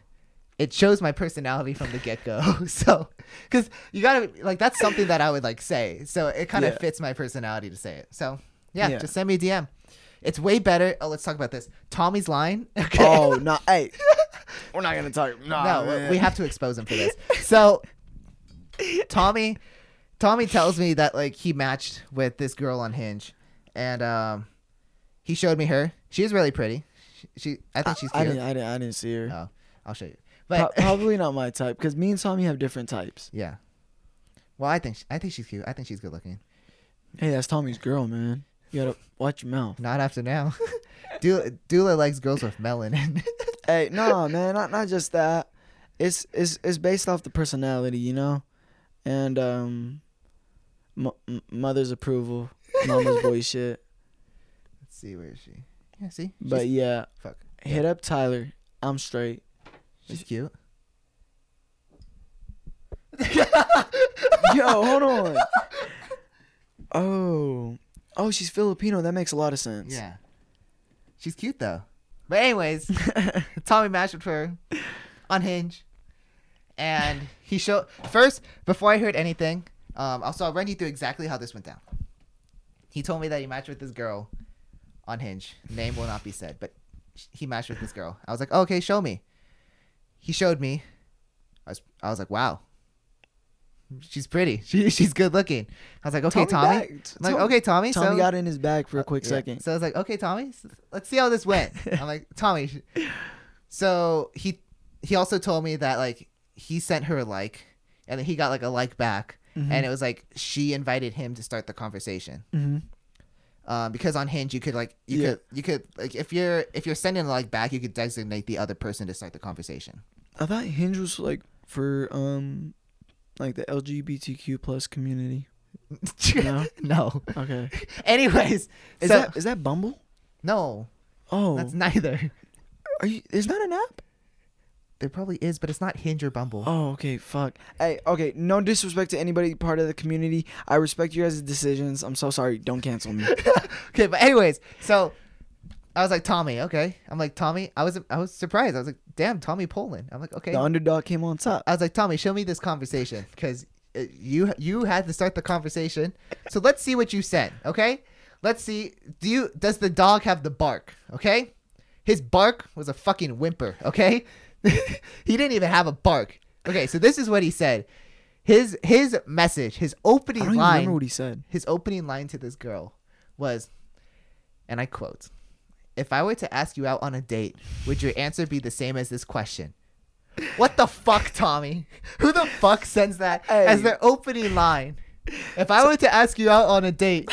it shows my personality from the get go. so because you gotta like that's something that I would like say. So it kind of Yeah. fits my personality to say it. So yeah, Yeah. just send me a DM. It's way better. Oh, let's talk about this. Tommy's line. Okay. Oh no! Hey, we're not gonna talk. Nah, no, man. we have to expose him for this. So, Tommy, Tommy tells me that like he matched with this girl on Hinge, and um, he showed me her. She is really pretty. She, she I think she's I cute. didn't. I didn't. I didn't see her. oh, I'll show you. Pro- But probably not my type because me and Tommy have different types. yeah, well, I think she, I think she's cute. I think she's good looking. Hey, that's Tommy's girl, man. You gotta watch your mouth. Not after now. Dullah, Dullah likes girls with melanin. Hey, no, man, not not just that. It's it's it's based off the personality, you know, and um, m- m- mother's approval, mama's boy shit. Let's see where is she. Yeah, see. But She's- yeah, fuck. hit up Tyler. I'm straight. She's cute. Yo, hold on. Oh, oh, she's Filipino. That makes a lot of sense. Yeah. She's cute though. But anyways, Tommy matched with her on Hinge, and he showed first before I heard anything. Um, also I'll run you through exactly how this went down. He told me that he matched with this girl on Hinge. Name will not be said, but he matched with this girl. I was like, okay, show me. He showed me. I was I was like, wow. She's pretty. She, she's good looking. I was like, okay, Tommy. I'm like, Tommy- okay, Tommy. Tommy so got in his bag for a quick yeah. second. So I was like, okay, Tommy, let's see how this went. I'm like, Tommy. So he he also told me that like he sent her a like, and then he got like a like back, Mhm. and it was like she invited him to start the conversation. Mhm. Um, because on Hinge you could like you Yeah. could you could like if you're if you're sending a like back, you could designate the other person to start the conversation. I thought Hinge was like for um, like the LGBTQ plus community. No? no. Okay. Anyways, Is so that is that Bumble? no, Oh, that's neither. are you? Is that an app? There probably is, but it's not Hinge or Bumble. Oh, okay. Fuck. Hey, okay. No disrespect to anybody part of the community. I respect you guys' decisions. I'm so sorry. Don't cancel me. okay, but anyways, so I was like Tommy, okay. I'm like Tommy. I was I was surprised. I was like, damn, Tommy Poland. I'm like, okay. The underdog came on top. I was like, Tommy, show me this conversation because uh, you you had to start the conversation. So let's see what you said, okay? Let's see. Do you does the dog have the bark? Okay, his bark was a fucking whimper. Okay, he didn't even have a bark. Okay, so this is what he said. His his message, his I opening don't line remember what he said. his opening line to this girl was, and I quote, If I were to ask you out on a date, would your answer be the same as this question? What the fuck, Tommy? Who the fuck sends that as their opening line? If I were to ask you out on a date,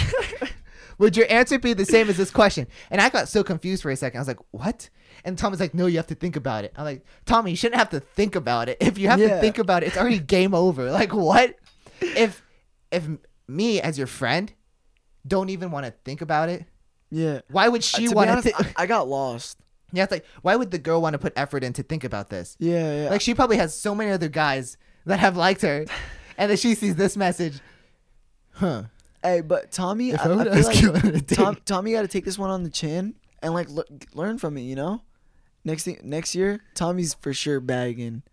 would your answer be the same as this question? And I got so confused for a second. I was like, what? And Tommy's like, no, you have to think about it. I'm like, Tommy, you shouldn't have to think about it. If you have to think about it, it's already game over. Like, what? If if me as your friend don't even want to think about it, Yeah. why would Uh, she to be want honest, to? I, I got lost. yeah, it's like, why would the girl want to put effort in to think about this? Yeah, yeah. Like, she probably has so many other guys that have liked her, and then she sees this message. Huh. hey, but Tommy, I, I I feel like Tom, Tommy got to take this one on the chin and like le- learn from it. You know, next thing next year, Tommy's for sure bagging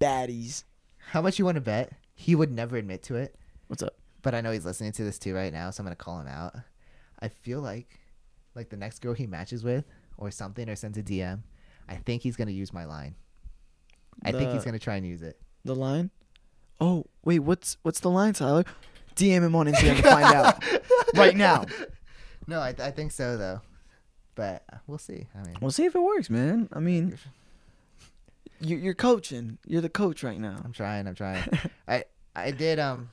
baddies. How much you want to bet? He would never admit to it, What's up? but I know he's listening to this too right now, so I'm gonna call him out. I feel like, like the next girl he matches with, or something, or sends a DM, I think he's gonna use my line. I think he's The- gonna try and use it. The line? Oh, wait, what's what's the line, Tyler? DM him on Instagram to find out. Right now. No, I, I think so though, but we'll see. I mean, We'll see if it works, man. I mean, you, you're coaching. You're the coach right now. I'm trying. I'm trying. I I did um,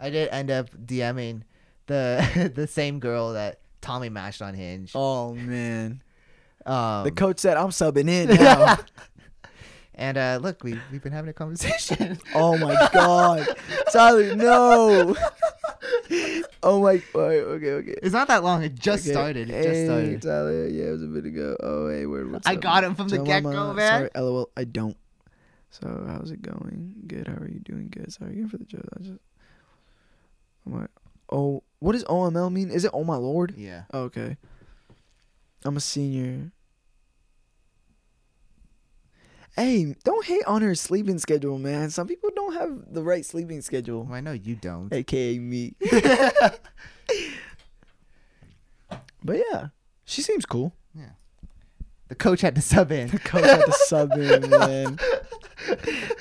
I did end up DMing the the same girl that Tommy matched on Hinge. Oh man, Um, the coach said I'm subbing in now. and uh, look, we we've been having a conversation. oh my god, Tyler, no. Oh my. oh, Okay, okay. It's not that long. It just Okay. started. It just started. Tyler, yeah, it was a bit ago. Oh, hey, word. What's I up? got him from the get go, man. Sorry, lol. I don't. So how's it going? Good. How are you doing? Good. Sorry again for the joke. I just. I'm like, oh, what does OML mean? Is it oh my lord? Yeah. Oh, okay. I'm a senior. Hey, don't hate on her sleeping schedule, man. Some people don't have the right sleeping schedule. Well, I know you don't. AKA me. but yeah, she seems cool. Yeah. The coach had to sub in. The coach had to sub in, man.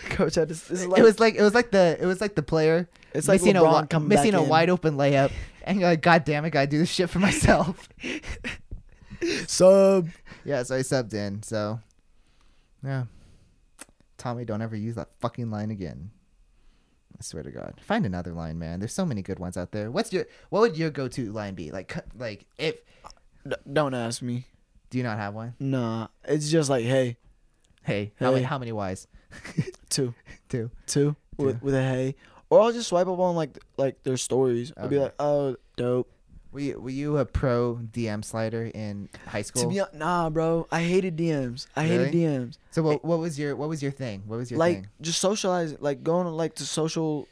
Coach had to. Like, it was like it was like the it was like the player it's like missing a LeBron coming missing a in. wide open layup, and you're like, God damn it, gotta do this shit for myself. sub. yeah, so I subbed in. So yeah, Tommy, don't ever use that fucking line again. I swear to God, find another line, man. There's so many good ones out there. What's your what would your go to line be? Like like if don't ask me. do you not have one? Nah, it's just like hey, Hey, how many Hey. how many Y's? two, Two. two with with a hey, or I'll just swipe up on like like their stories. I'll be like, oh, dope. Were you, were you a pro DM slider in high school? To be hon- nah, bro, I hated DMs. I hated DMs. so what, what was your what was your thing? What was your like thing? just socialize, like going like to social,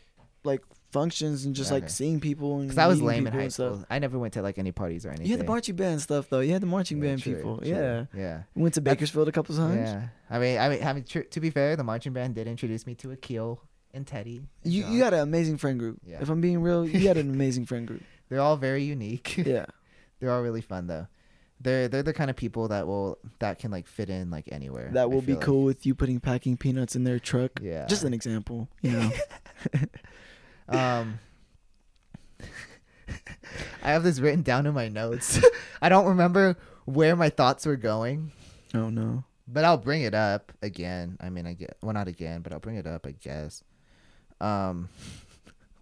like functions and just Okay. like seeing people and. Because I was lame in high school. I never went to like any parties or anything. You had the marching band stuff though. You had the marching Yeah, band true, people. true. Yeah. Yeah. Went to Bakersfield a couple times. Yeah. I mean, I mean, I mean tr- to be fair, the marching band did introduce me to Akil and Teddy. and You John. you had an amazing friend group. Yeah. If I'm being real, you had an amazing friend group. They're all very unique. Yeah. They're all really fun though. They're they're the kind of people that will that can like fit in like anywhere. That will be like. cool with you putting packing peanuts in their truck. Yeah. Just an example, you know. Um, I have this written down in my notes. I don't remember where my thoughts were going, oh no. but I'll bring it up again. I mean, I get well, not again, but I'll bring it up. I guess. Um,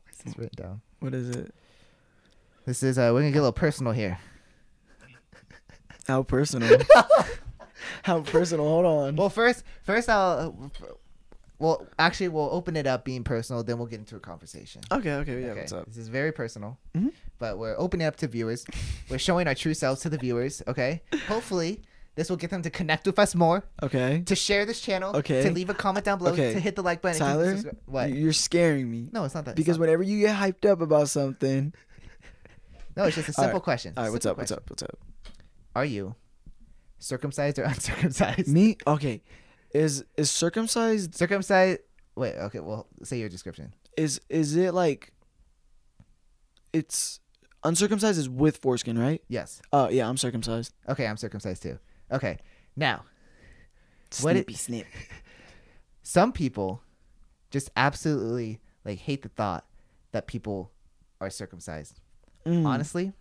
where's this written down? What is it? This is uh, we're gonna get a little personal here. How personal? How personal? Hold on. Well, first, first I'll. Well, actually, we'll open it up being personal, then we'll get into a conversation. okay, okay, yeah. okay, What's up? this is very personal, Mhm. but we're opening up to viewers. we're showing our true selves to the viewers. Okay, hopefully this will get them to connect with us more, Okay. to share this channel, Okay. to leave a comment down below, Okay. to hit the like button. Tyler, what? You're scaring me. No, it's not that. Because not- whenever you get hyped up about something. No, it's just a All right. simple question. All right, what's Simple up? What's question. up? What's up? Are you circumcised or uncircumcised? Me? Okay. Is is circumcised Circumcised. Wait. Okay. Well, say your description. is is it like it's uncircumcised is with foreskin, right? Yes. Oh yeah, I'm circumcised. Okay, I'm circumcised too. Okay. Now, What it- Snippy snip. some people just absolutely like hate the thought that people are circumcised. Mm. Honestly,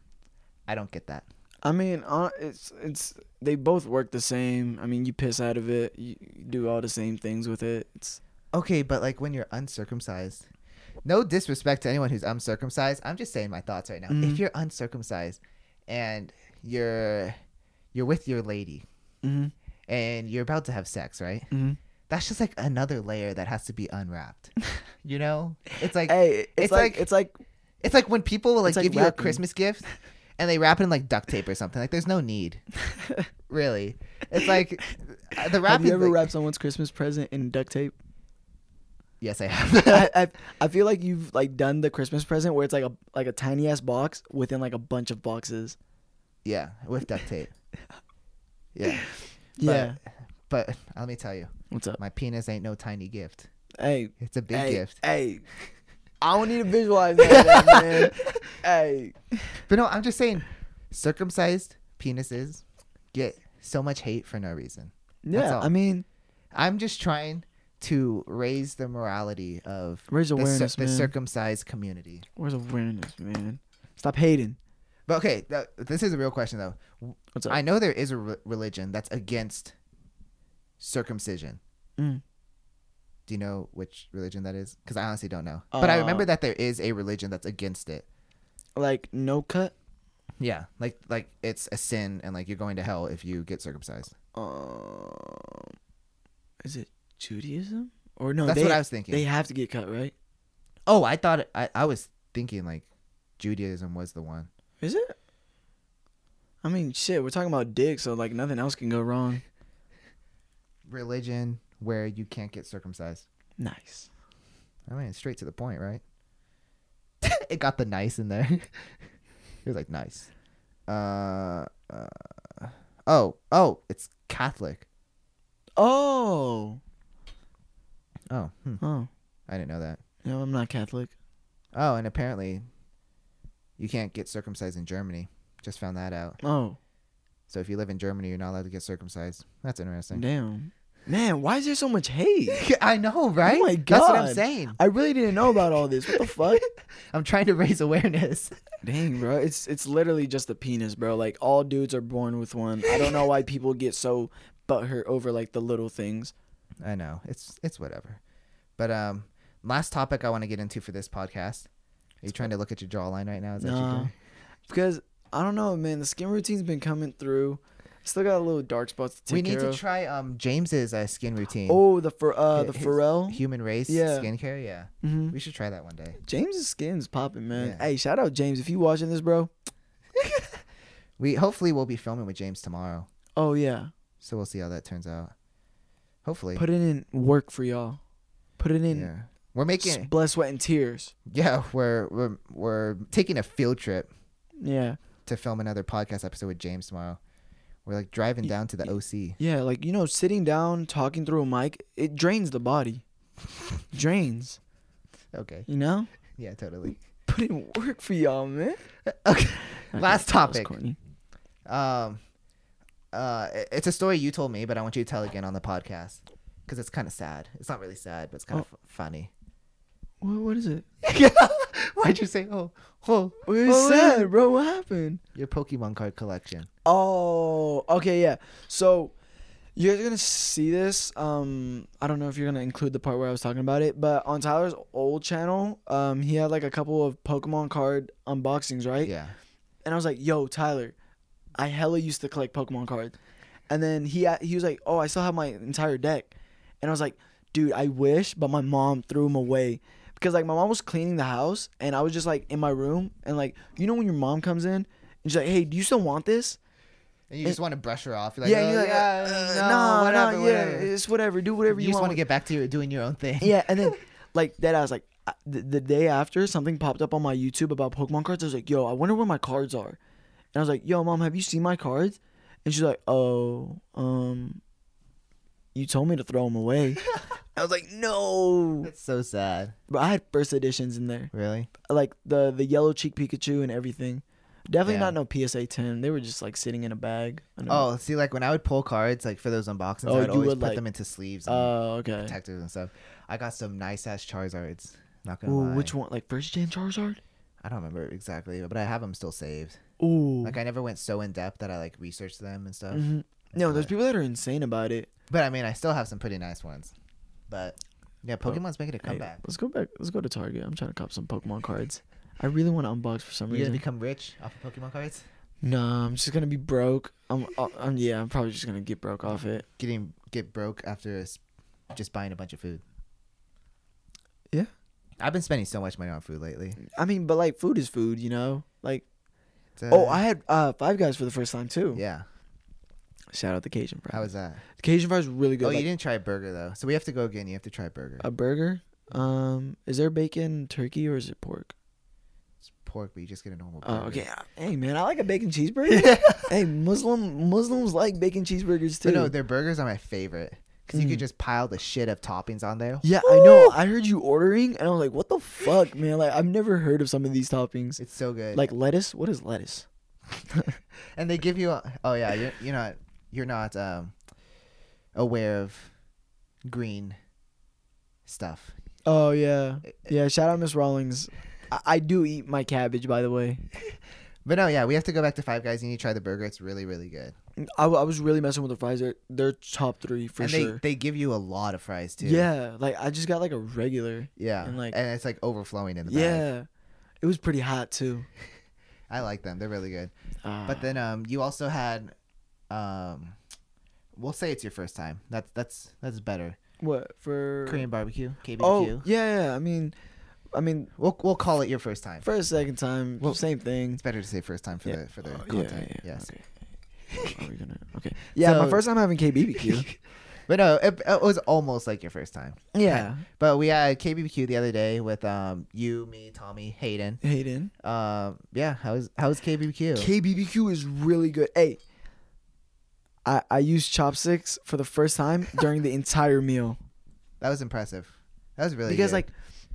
I don't get that. I mean, uh, it's it's they both work the same. I mean, you piss out of it, you, you do all the same things with it. It's Okay, but like when you're uncircumcised, no disrespect to anyone who's uncircumcised. I'm just saying my thoughts right now. If Mhm. you're uncircumcised and you're you're with your lady mm-hmm, and you're about to have sex, right? mm-hmm. That's just like another layer that has to be unwrapped. you know? It's like Hey, it's, it's like, like- it's like It's like when people will like, like give you a. Christmas gift and they wrap it in like duct tape or something. Like there's no need. really. It's like uh, the have you ever like- wrapped someone's Christmas present in duct tape? Yes, I have. I, I I feel like you've like done the Christmas present where it's like a like a tiny ass box within like a bunch of boxes. yeah, with duct tape. Yeah. Yeah. But, but let me tell you, What's up? my penis ain't no tiny gift. Hey, It's a big hey, gift. Hey, I don't need to visualize that, man. Hey, But no, I'm just saying, circumcised penises get so much hate for no reason. yeah. all. I mean, I'm just trying to raise the morality of Raise the, cir- awareness, the man. circumcised community. where's awareness, man? Stop hating. But okay, th- this is a real question though. What's up? I know there is a re- religion that's against circumcision. Mm. Do you know which religion that is? Because I honestly don't know. but I remember Uh, that there is a religion that's against it. Like no cut. Yeah, like like it's a sin and like you're going to hell if you get circumcised. Um, is it Judaism or no? That's they, what I was thinking. They have to get cut, right? oh, I thought it, I I was thinking like Judaism was the one. Is it? I mean, shit. We're talking about dick, so like nothing else can go wrong. religion where you can't get circumcised. Nice. I mean, straight to the point, right? it got the nice in there. it was like nice. Uh, uh, oh, oh, it's Catholic. Oh. Oh, hmm. Oh. I didn't know that. No, I'm not Catholic. Oh, and apparently, you can't get circumcised in Germany. Just found that out. Oh. So if you live in Germany, you're not allowed to get circumcised. That's interesting. Damn. Man, why is there so much hate? I know, right? Oh my god. That's what I'm saying. I really didn't know about all this. What the fuck? I'm trying to raise awareness. Dang, bro. It's it's literally just a penis, bro. Like all dudes are born with one. I don't know why people get so butthurt over like the little things. I know it's it's whatever. But um, last topic I want to get into for this podcast. Are you trying to look at your jawline right now? Is that No. doing? Because I don't know, man. The skin routine's been coming through. Still got a little dark spots to take We need care to of. try um James's uh, skin routine. Oh, the for uh the His Pharrell. human race Yeah. skincare. Yeah, hmm we should try that one day. James's skin's popping, man. Yeah. Hey, shout out James if you watching this, bro. We hopefully we'll be filming with James tomorrow, Oh yeah, so we'll see how that turns out. Hopefully, put it in work for y'all. Put it in yeah, we're making s- blood, sweat, and tears. yeah we're we're we're taking a field trip Yeah, to film another podcast episode with James tomorrow. We're like driving down to the OC. yeah. Like you know, sitting down talking through a mic, it drains the body. drains. Okay, You know. yeah, totally. Put in work for y'all, man. Okay, last topic. corny. Um, uh, it's a story you told me, but I want you to tell again on the podcast because it's kind of sad. It's not really sad, but it's kind of f- funny. What, what is it? Why'd you say oh oh? What is oh, sad, yeah. bro? What happened? Your Pokemon card collection. Oh, okay, yeah. So you guys are gonna see this. Um, I don't know if you're gonna include the part where I was talking about it, but on Tyler's old channel, um, he had like a couple of Pokemon card unboxings, right? Yeah. And I was like, "Yo, Tyler, I hella used to collect Pokemon cards." And then he he was like, "Oh, I still have my entire deck," and I was like, "Dude, I wish, but my mom threw them away." Because like my mom was cleaning the house and I was just like in my room and like you know when your mom comes in and she's like, "Hey, do you still want this?" And you just want to brush her off. You're like, yeah, oh, you're like, yeah, uh, no, nah, whatever, whatever. yeah, it's whatever. Do whatever you you, just want to get back to your, doing your own thing. yeah, and then like that, I was like, uh, the, the day after something popped up on my YouTube about Pokemon cards. I was like, yo, I wonder where my cards are. And I was like, yo, mom, have you seen my cards? And she's like, oh, um, you told me to throw them away. I was like, no, That's so sad. but I had first editions in there, Really? like the the yellow cheek Pikachu and everything. Definitely Yeah. not no PSA ten. They were just like sitting in a bag. Oh, see, like when I would pull cards, like for those unboxings, Oh, I'd always would, put like- them into sleeves and Oh, okay. protectors and stuff. I got some nice ass Charizards. Not gonna Ooh, lie. which one? Like first gen Charizard? I don't remember exactly, but I have them still saved. Ooh. Like I never went so in depth that I like researched them and stuff. Mhm. No, there's people that are insane about it. But I mean, I still have some pretty nice ones. But yeah. Pokemon's making a Hey, comeback. let's go back. Let's go to Target. I'm trying to cop some Pokemon cards. I really want to unbox for some You gonna reason. become rich off of Pokemon cards? Nah, I'm just gonna be broke. I'm, uh, I'm yeah. I'm probably just gonna get broke off it. Getting get broke after just buying a bunch of food. Yeah. I've been spending so much money on food lately. I mean, but like food is food, you know. Like, uh, oh, I had uh Five Guys for the first time too. yeah. Shout out the Cajun fry. How was that? the Cajun fry is really good. oh, like, you didn't try burger though, so we have to go again. You have to try burger. a burger. Um, is there bacon, turkey, or is it pork? It's pork, but you just get a normal burger. Oh, okay. Hey man, I like a bacon cheeseburger. hey, Muslim Muslims like bacon cheeseburgers too. But no, their burgers are my favorite because you could just pile the shit of toppings on there. Yeah, I know. I heard you ordering, and I was like, "What the fuck, man? Like, I've never heard of some of these toppings. It's so good. Like lettuce. What is lettuce? and they give you. A, oh yeah, you're you're not you're not um aware of green stuff. Oh yeah, yeah. Shout out Miss Rawlings. I, I do eat my cabbage, by the way. But no, yeah, we have to go back to Five Guys. And you need to try the burger. It's really really good. I, w- I was really messing with the fries. They're, they're top three for and sure. they they give you a lot of fries too. yeah, like I just got like a regular. Yeah. And, like- and it's like overflowing in the bag. Yeah, it was pretty hot too. I like them. They're really good. Uh, But then um you also had um we'll say it's your first time. That's that's that's better. what for Korean barbecue, KBBQ. Oh yeah, yeah. I mean, I mean, We'll we'll call it your first time. first second time, Well, same thing. It's better to say first time for Yeah. the for the Oh, content. Yes. Okay. Are we gonna? Okay. Yeah, my first time having KBBQ. But no, it, it was almost like your first time. yeah. But we had KBBQ the other day with um you, me, Tommy, Hayden. Hayden. Um yeah, how was how was KBBQ? KBBQ is really good. Hey, I I used chopsticks for the first time during the entire meal that was impressive. That was really because good. like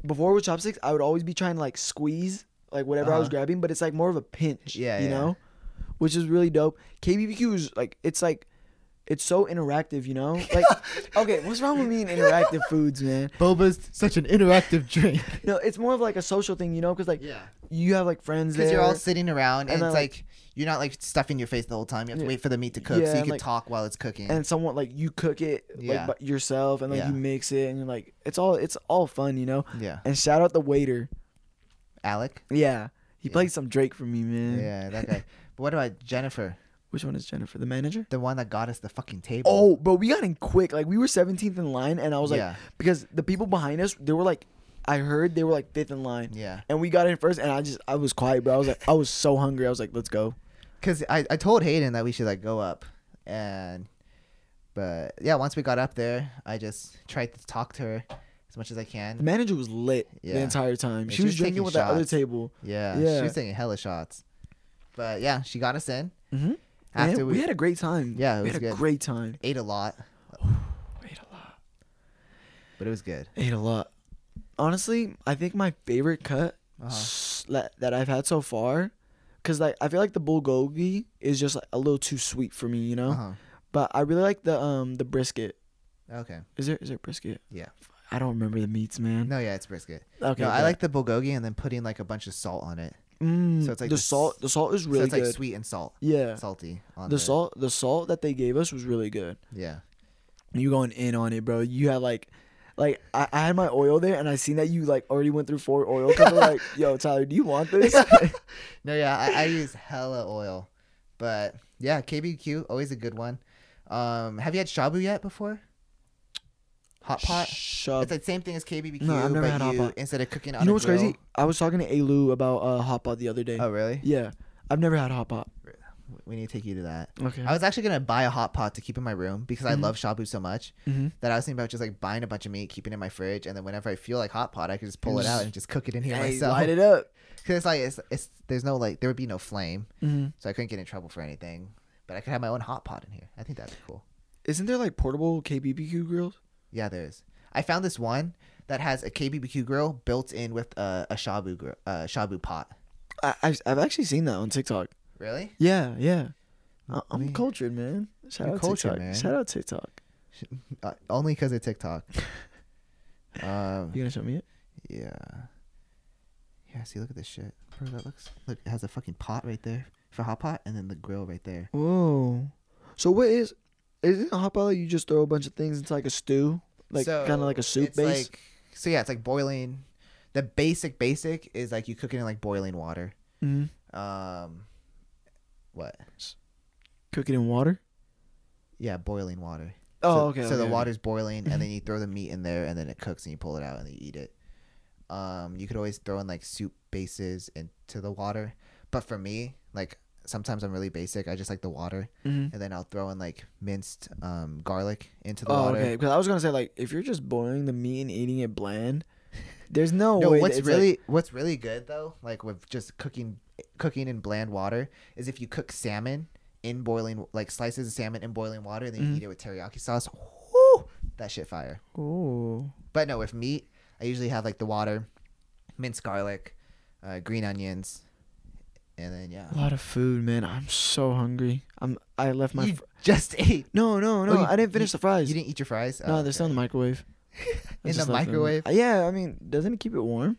before with chopsticks, I would always be trying to like squeeze like whatever I was Uh-huh. grabbing, but it's like more of a pinch. Yeah, you yeah. know, which is really dope. KBBQ is like it's like. It's so interactive, you know. Like, okay, what's wrong with me and interactive foods, man? Boba's such an interactive drink. No, it's more of like a social thing, you know, because like yeah. you have like friends. Because you're all sitting around and, And it's like- like, you're not like stuffing your face the whole time. You have to Yeah. wait for the meat to cook Yeah, so you can like- talk while it's cooking. and someone like you cook it Yeah. like by yourself and like Yeah. you mix it and you're like it's all it's all fun, you know. yeah. And shout out the waiter. Alec. Yeah, he Yeah. played some Drake for me, man. Yeah, that guy. but what about Jennifer? Which one is Jennifer, the manager? The one that got us the fucking table. Oh, bro, we got in quick. Like we were 17th in line, and I was like, Yeah. because the people behind us, they were like, I heard they were like fifth in line. Yeah. And we got in first, and I just I was quiet, bro. I was like, I was so hungry. I was like, let's go. Because I, I told Hayden that we should like go up. And, but yeah, once we got up there, I just tried to talk to her as much as I can. The manager was lit Yeah. the entire time. She, she was was drinking with that other table. Yeah. Yeah. She was taking hella shots. But yeah, she got us in. Mm-hmm. After we, we- had a great time. Yeah, it we was had a good. great time. Ate a lot, Ate a lot. but it was good. Ate a lot. Honestly, I think my favorite cut Uh-huh. that, that I've had so far, because like I feel like the bulgogi is just like, a little too sweet for me, you know. Uh-huh. But I really like the um the brisket. Okay. Is there is there brisket? Yeah. I don't remember the meats, man. No, yeah, it's brisket. Okay. no, I like the bulgogi and then putting like a bunch of salt on it. Mm, so it's like the this- salt. The salt is so really like good. sweet and salt, Yeah. salty on The salt, the salt that they gave us was really good. Yeah. You going in on it, bro. You had like, like I, I had my oil there, and I seen that you like already went through four oil. I'm like, yo, Tyler, do you want this? No, yeah, I, I use hella oil, but yeah, KBQ always a good one. Um, have you had shabu yet before? Hot pot. Shut. It's the same thing as KBBQ, No, I've never but had hot you pot. instead of cooking on You know a what's grill- crazy? I was talking to Alu about uh, hot pot the other day. Oh, really? Yeah, I've never had hot pot. We need to take you to that. Okay. I was actually gonna buy a hot pot to keep in my room because I Mhm. love shabu so much mm-hmm. that I was thinking about just like buying a bunch of meat, keeping it in my fridge, and then whenever I feel like hot pot, I could just pull it out and just cook it in here Hey, myself. light it up. Because it's like it's, it's there's no like there would be no flame, Mm-hmm. so I couldn't get in trouble for anything. But I could have my own hot pot in here. I think that'd be cool. Isn't there like portable KBBQ grills? Yeah, there is. I found this one that has a KBBQ grill built in with a, a shabu grill, uh, shabu pot. I, I've, I've actually seen that on TikTok. Really? Yeah, yeah. I- I'm Me- cultured, man. Shout You're out cultured, TikTok. man. Shout out TikTok. Uh, only because of TikTok. um, You gonna show me it? yeah. Yeah. See, look at this shit. Bro, that looks. Look, it has a fucking pot right there for hot pot, and then the grill right there. Whoa. So what is? Is it a hot pot? Like you just throw a bunch of things into like a stew, like So, kind of like a soup it's base. Like, so yeah, it's like boiling. The basic basic is like you cook it in like boiling water. hmm Um, what? Cook it in water. Yeah, boiling water. Oh, so, okay. So the okay. water's boiling, and then Mhm. you throw the meat in there, and then it cooks, and you pull it out, and you eat it. Um, you could always throw in like soup bases into the water, but for me, like sometimes I'm really basic. I just like the water, Mhm. and then I'll throw in like minced um garlic into the Oh, water. okay. Because I was gonna say like if you're just boiling the meat and eating it bland, there's no, No, way. what's it's, like- really what's really good though, like with just cooking cooking in bland water, is if you cook salmon in boiling like slices of salmon in boiling water, and then you Mhm. eat it with teriyaki sauce. Whoo, That shit fire. Ooh. But no, with meat, I usually have like the water, minced garlic, uh, green onions, and then yeah. A lot of food, man. I'm so hungry. I'm. I left my. you Fr- just ate. no, no, no. Oh, you- I didn't finish you- the fries. You didn't eat your fries? no, Oh, they're still in the microwave. In the left them. microwave? Uh, Yeah, I mean, doesn't it keep it warm?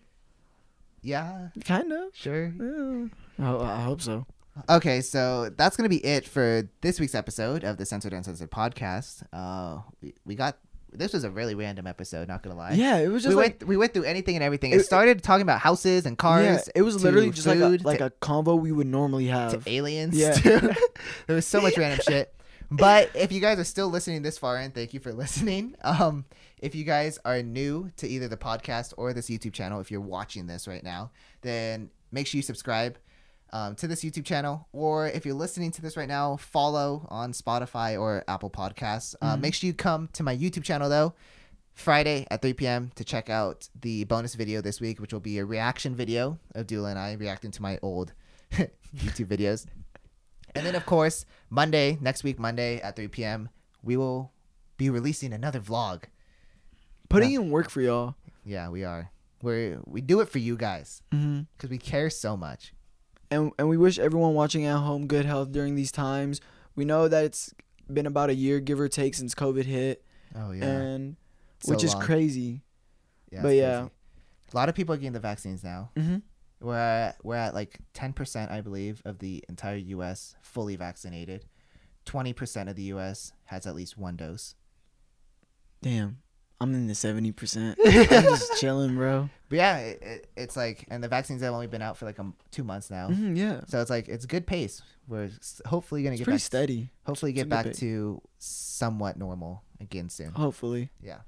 Yeah, Kind of. sure. Yeah. I, I hope so. Okay, so that's gonna be it for this week's episode of the Censored Uncensored podcast. Uh, we, we got this was a really random episode. Not gonna lie. Yeah, it was we just like went we went through anything and everything. It, It- started talking about houses and cars. yeah, it was literally just like a like to, a convo we would normally have to aliens. Yeah. to- there was so much random shit. But if you guys are still listening this far in, thank you for listening. Um, if you guys are new to either the podcast or this YouTube channel, if you're watching this right now, then make sure you subscribe um, to this YouTube channel. Or if you're listening to this right now, follow on Spotify or Apple Podcasts. Uh, Make sure you come to my YouTube channel though. Friday at 3 p.m. to check out the bonus video this week, which will be a reaction video of Dullah and I reacting to my old YouTube videos. And then, of course, Monday, next week, Monday at 3 p.m., we will be releasing another vlog. Putting in work for y'all. Yeah, we are. We we do it for you guys Mm-hmm. because we care so much. And and we wish everyone watching at home good health during these times. We know that it's been about a year, give or take, since COVID hit, Oh yeah, and So which is long. crazy. Yeah, but yeah. crazy. a lot of people are getting the vaccines now. Mm-hmm. We're at, we're at like 10%, I believe, of the entire U.S. fully vaccinated. 20% of the U.S. has at least one dose. Damn, I'm in the seventy percent. I'm just chilling, bro. But yeah, it, it, it's like, and the vaccines have only been out for like um, two months now. hmm yeah, So it's like it's good pace. We're hopefully gonna it's get pretty back. steady. hopefully get back pace. to somewhat normal again soon. Hopefully, Yeah.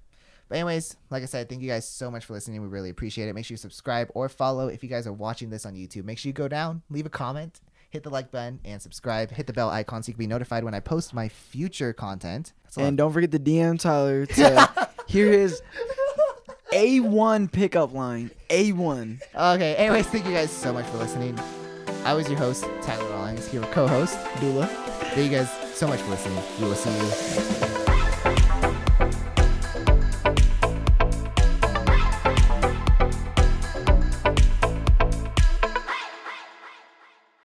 But anyways, like I said, thank you guys so much for listening. We really appreciate it. Make sure you subscribe or follow if you guys are watching this on YouTube. Make sure you go down, leave a comment, hit the like button, and subscribe. Hit the bell icon so you can be notified when I post my future content. That's a lot. and don't forget to DM Tyler to hear his A one pickup line. A one. okay. Anyways, thank you guys so much for listening. I was your host, Tyler Rawlings, here with co-host. Dullah. Thank you guys so much for listening. We will see you.